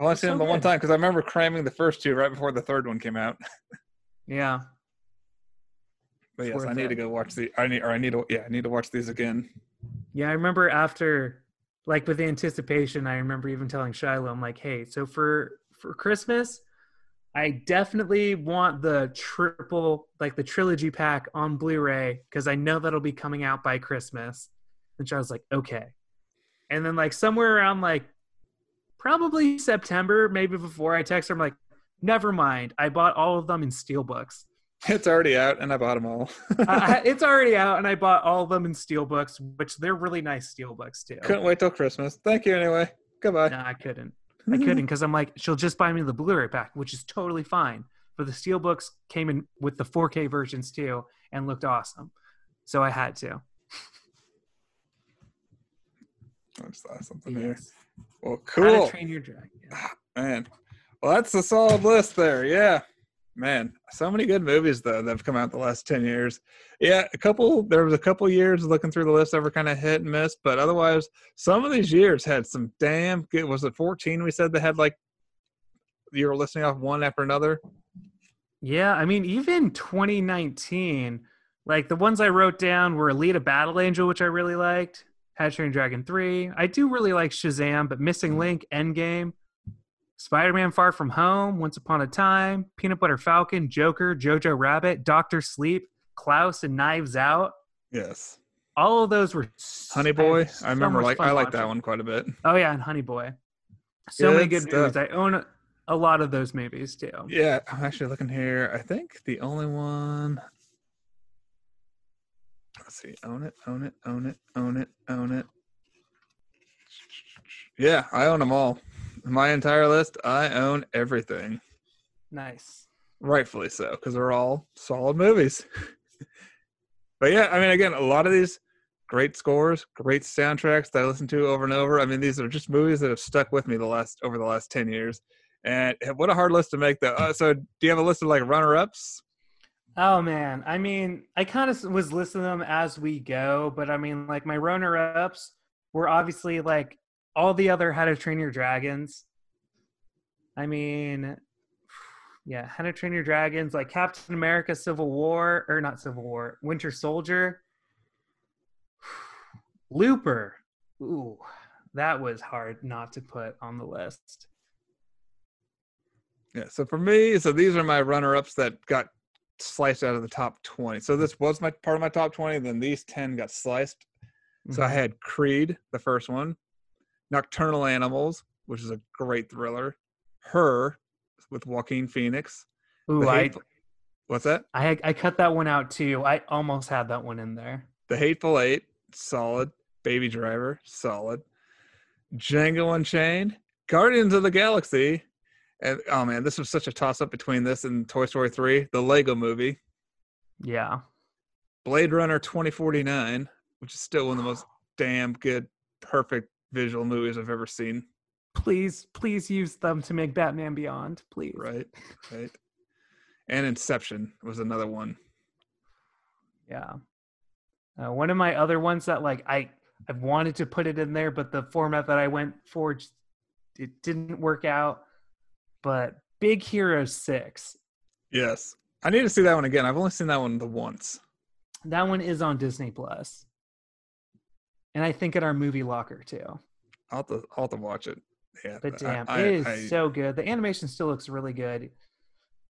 I want to see They're them so the one time because I remember cramming the first two right before the third one came out. [LAUGHS] yeah. But yes, worth I need to go watch the. I need or I need to yeah I need to watch these again. Yeah, I remember after, like with anticipation, I remember even telling Shiloh, I'm like, hey, so for for Christmas, I definitely want the triple, like the trilogy pack on Blu-ray because I know that'll be coming out by Christmas. And Shiloh's like, okay. And then like somewhere around like probably September, maybe before I text her, I'm like, never mind. I bought all of them in steelbooks. It's already out, and I bought them all. [LAUGHS] I- it's [LAUGHS] already out, and I bought all of them in steelbooks, which they're really nice steelbooks too. Couldn't wait till Christmas. Thank you anyway. Goodbye. No, I couldn't. I couldn't because I'm like, she'll just buy me the Blu-ray pack, which is totally fine. But the steelbooks came in with the 4K versions too, and looked awesome, so I had to. I just of something here. Well, How cool, to Train Your Dragon. Ah, man. Well, that's a solid list there. Yeah, man. So many good movies though that have come out the last ten years. Yeah, a couple. There was a couple years looking through the list that were kind of hit and miss, but otherwise, some of these years had some damn good. Was it fourteen? We said they had like you were listening off one after another. Yeah, I mean, even 2019, like the ones I wrote down were Alita Battle Angel, which I really liked. How to Train Dragon 3. I do really like Shazam, but Missing mm. Link, Endgame, Spider Man Far From Home, Once Upon a Time, Peanut Butter Falcon, Joker, Jojo Rabbit, Doctor Sleep, Klaus, and Knives Out. Yes, All of those were Honey Boy. so I remember like I like that one quite a bit. Oh yeah, and Honey Boy. So many Good good movies. I own a, a lot of those movies too. Yeah, I'm actually looking here. I think the only one. Let's see. Own it, own it, own it, own it, own it. Yeah, I own them all. My entire list, I own everything. Nice. Rightfully so, because they're all solid movies. [LAUGHS] but yeah, I mean, again, a lot of these great scores, great soundtracks that I listen to over and over. I mean, these are just movies that have stuck with me the last over the last ten years. And what a hard list to make, though. Uh, so, do you have a list of like runner-ups? Oh man, I mean, I kind of was listing them as we go, but I mean, like my runner-ups were obviously like all the other How to Train Your Dragons. I mean, [SIGHS] yeah, How to Train Your Dragons, like Captain America: Civil War, or not Civil War, Winter Soldier, [SIGHS] Looper. Ooh, that was hard not to put on the list. Yeah. So for me, so these are my runner-ups that got sliced out of the top twenty. So this was my part of my top twenty. Then these ten got sliced. So I Mhm. had Creed, the first one, Nocturnal Animals, which is a great thriller, Her with Joaquin Phoenix. Ooh, I, Hateful- What's that? I I cut that one out too. I almost had that one in there. The Hateful Eight, solid. Baby Driver, solid. Django Unchained, Guardians of the Galaxy, and oh man, this was such a toss up between this and Toy Story 3, the Lego movie, Yeah. Blade Runner 2049, which is still one of the most [GASPS] damn good, perfect visual movies I've ever seen. Please, please use them to make Batman Beyond, please. Right, [LAUGHS] right. And Inception was another one. Yeah. Uh, one of my other ones that like I I wanted to put it in there, but the format that I went for it didn't work out. But Big Hero Six, Yes, I need to see that one again. I've only seen that one the once. that one is on Disney Plus, and I think in our movie locker too. I'll have to, I'll have to watch it. Yeah, But I- damn, I- it is I- so good. The animation still looks really good.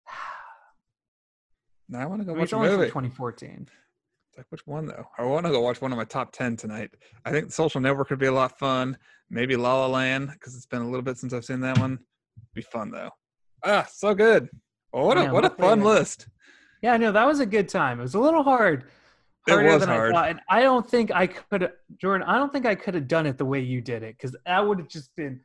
[SIGHS] now I want to go I mean, watch it's only from movie. 2014. It's like which one though? I want to go watch one of my top ten tonight. I think Social Network would be a lot fun. Maybe La La Land because it's been a little bit since I've seen that one. Be fun though. Ah, so good. Well, what a Yeah, what a fun that- list. Yeah, no, that was a good time. It was a little hard. It Harder was than hard. I thought. And I don't think I could Jordan, I don't think I could have done it the way you did it because that would have just been,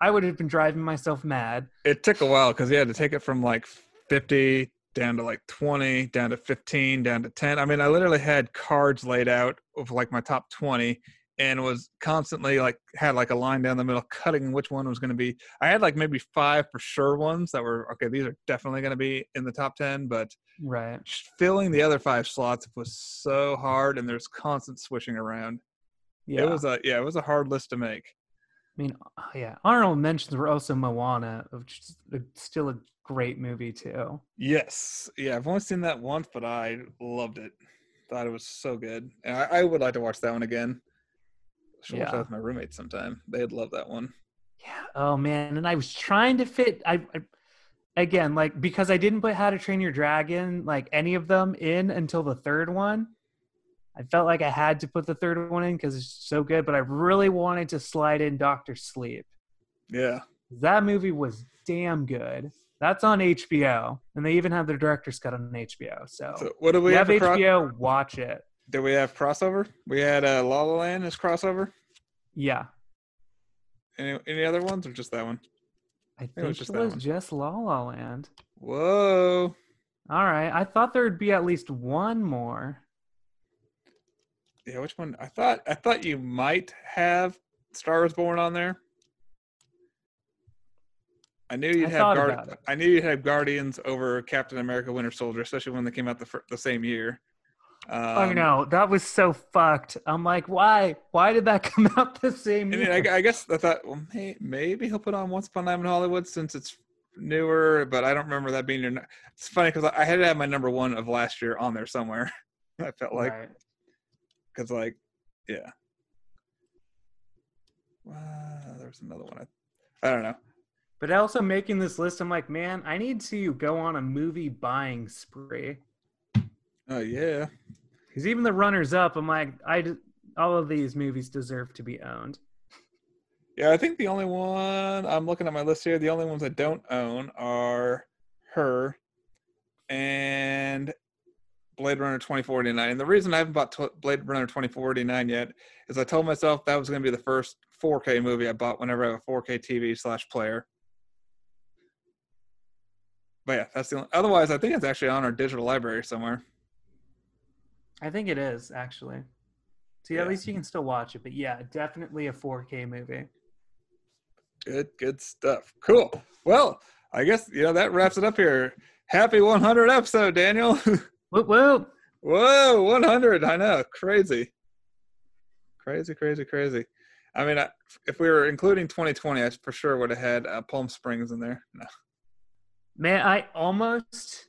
I would have been driving myself mad. It took a while because you had to take it from like fifty down to like twenty, down to fifteen, down to ten. I mean, I literally had cards laid out of like my top twenty, and was constantly like had like a line down the middle, cutting which one was going to be. I had like maybe five for sure ones that were okay. These are definitely going to be in the top ten, but Right. filling the other five slots was so hard, and there's constant switching around. Yeah. It was a yeah, it was a hard list to make. I mean, uh, yeah, honorable mentions were also Moana, which is still a great movie too. Yes. Yeah, I've only seen that once, but I loved it. Thought it was so good. And I, I would like to watch that one again. Should watch that Yeah. with my roommates sometime. They'd love that one. Yeah. Oh man, and I was trying to fit. I, I again like because I didn't put How to Train Your Dragon like any of them in until the third one. I felt like I had to put the third one in because it's so good, but I really wanted to slide in Doctor Sleep. Yeah. That movie was damn good. That's on HBO, and they even have their director's cut on HBO. So, So what do we you have? have HBO, watch it. Do we have crossover? We had uh, La La Land as crossover. Yeah, Any any other ones or just that one? I it think was it was just La La Land. Whoa. All right, I thought there would be at least one more. Yeah, which one? I thought I thought you might have Star is Born on there. I knew you'd I have Guard- I knew you'd have Guardians over Captain America: Winter Soldier, especially when they came out the fir- the same year. Um, I know that was so fucked. I'm like, why? Why did that [LAUGHS] come out the same year? then I, I guess I thought, well, may, maybe he'll put on Once Upon a Time in Hollywood since it's newer, but I don't remember that being your. It's funny because I had to have my number one of last year on there somewhere. [LAUGHS] I felt like Right. because like yeah uh, there was another one I, I don't know But also making this list, I'm like, man, I need to go on a movie buying spree. Oh yeah. Because even the runners up, I'm like, I all of these movies deserve to be owned. yeah i think the only one i'm looking at my list here the only ones i don't own are her and blade runner 2049 and the reason i haven't bought tw- blade runner 2049 yet is i told myself that was going to be the first 4k movie i bought whenever i have a 4k tv slash player. But yeah that's the only otherwise i think it's actually on our digital library somewhere I think it is actually. See, Yeah. at least you can still watch it. But yeah, definitely a 4K movie. Good, good stuff. Cool. Well, I guess you know that wraps it up here. Happy 100 episode, Daniel. [LAUGHS] Whoop whoop. Whoa, 100. I know, crazy, crazy, crazy, crazy. I mean, I, if we were including 2020, I for sure would have had uh, Palm Springs in there. No. Man, I almost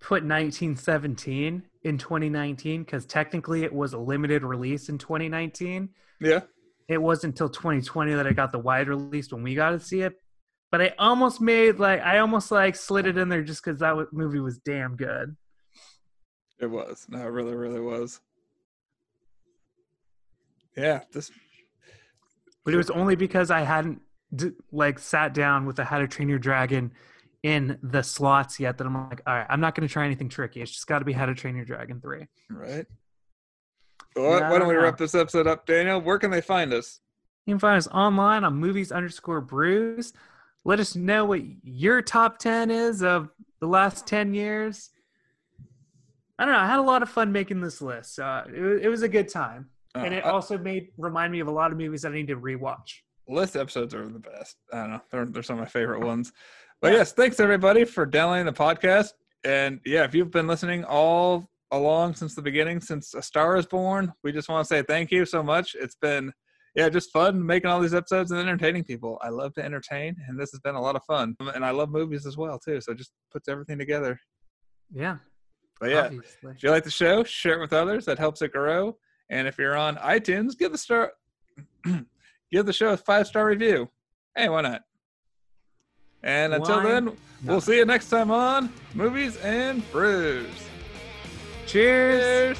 put 1917 in 2019 because technically it was a limited release in 2019. Yeah, It wasn't until 2020 that I got the wide release when we got to see it. But I almost made like I almost like slid it in there just because that movie was damn good. it was. No, it really, really was. Yeah, this. But it was only because I hadn't like sat down with the How to Train Your Dragon in the slots yet that I'm like, all right, I'm not going to try anything tricky. It's just got to be How to Train Your Dragon three. Right. Well, why don't we wrap this episode up, Daniel? Where can they find us? You can find us online on movies underscore brews. Let us know what your top 10 is of the last 10 years. I don't know. I had a lot of fun making this list. Uh, it, it was a good time. and Uh, it I- also made remind me of a lot of movies that I need to rewatch. list episodes are the best. I don't know. They're, they're some of my favorite ones. But yes, thanks everybody for downloading the podcast. And yeah, if you've been listening all along since the beginning, since A Star is Born, we just want to say thank you so much. It's been, yeah, just fun making all these episodes and entertaining people. I love to entertain, and this has been a lot of fun. And I love movies as well, too. So it just puts everything together. Yeah. But yeah, Obviously. if you like the show, share it with others. That helps it grow. And if you're on iTunes, give the star [CLEARS THROAT] give the show a five star review. Hey, why not? And until Why then, not? we'll see you next time on Movies and Brews. Cheers. Cheers.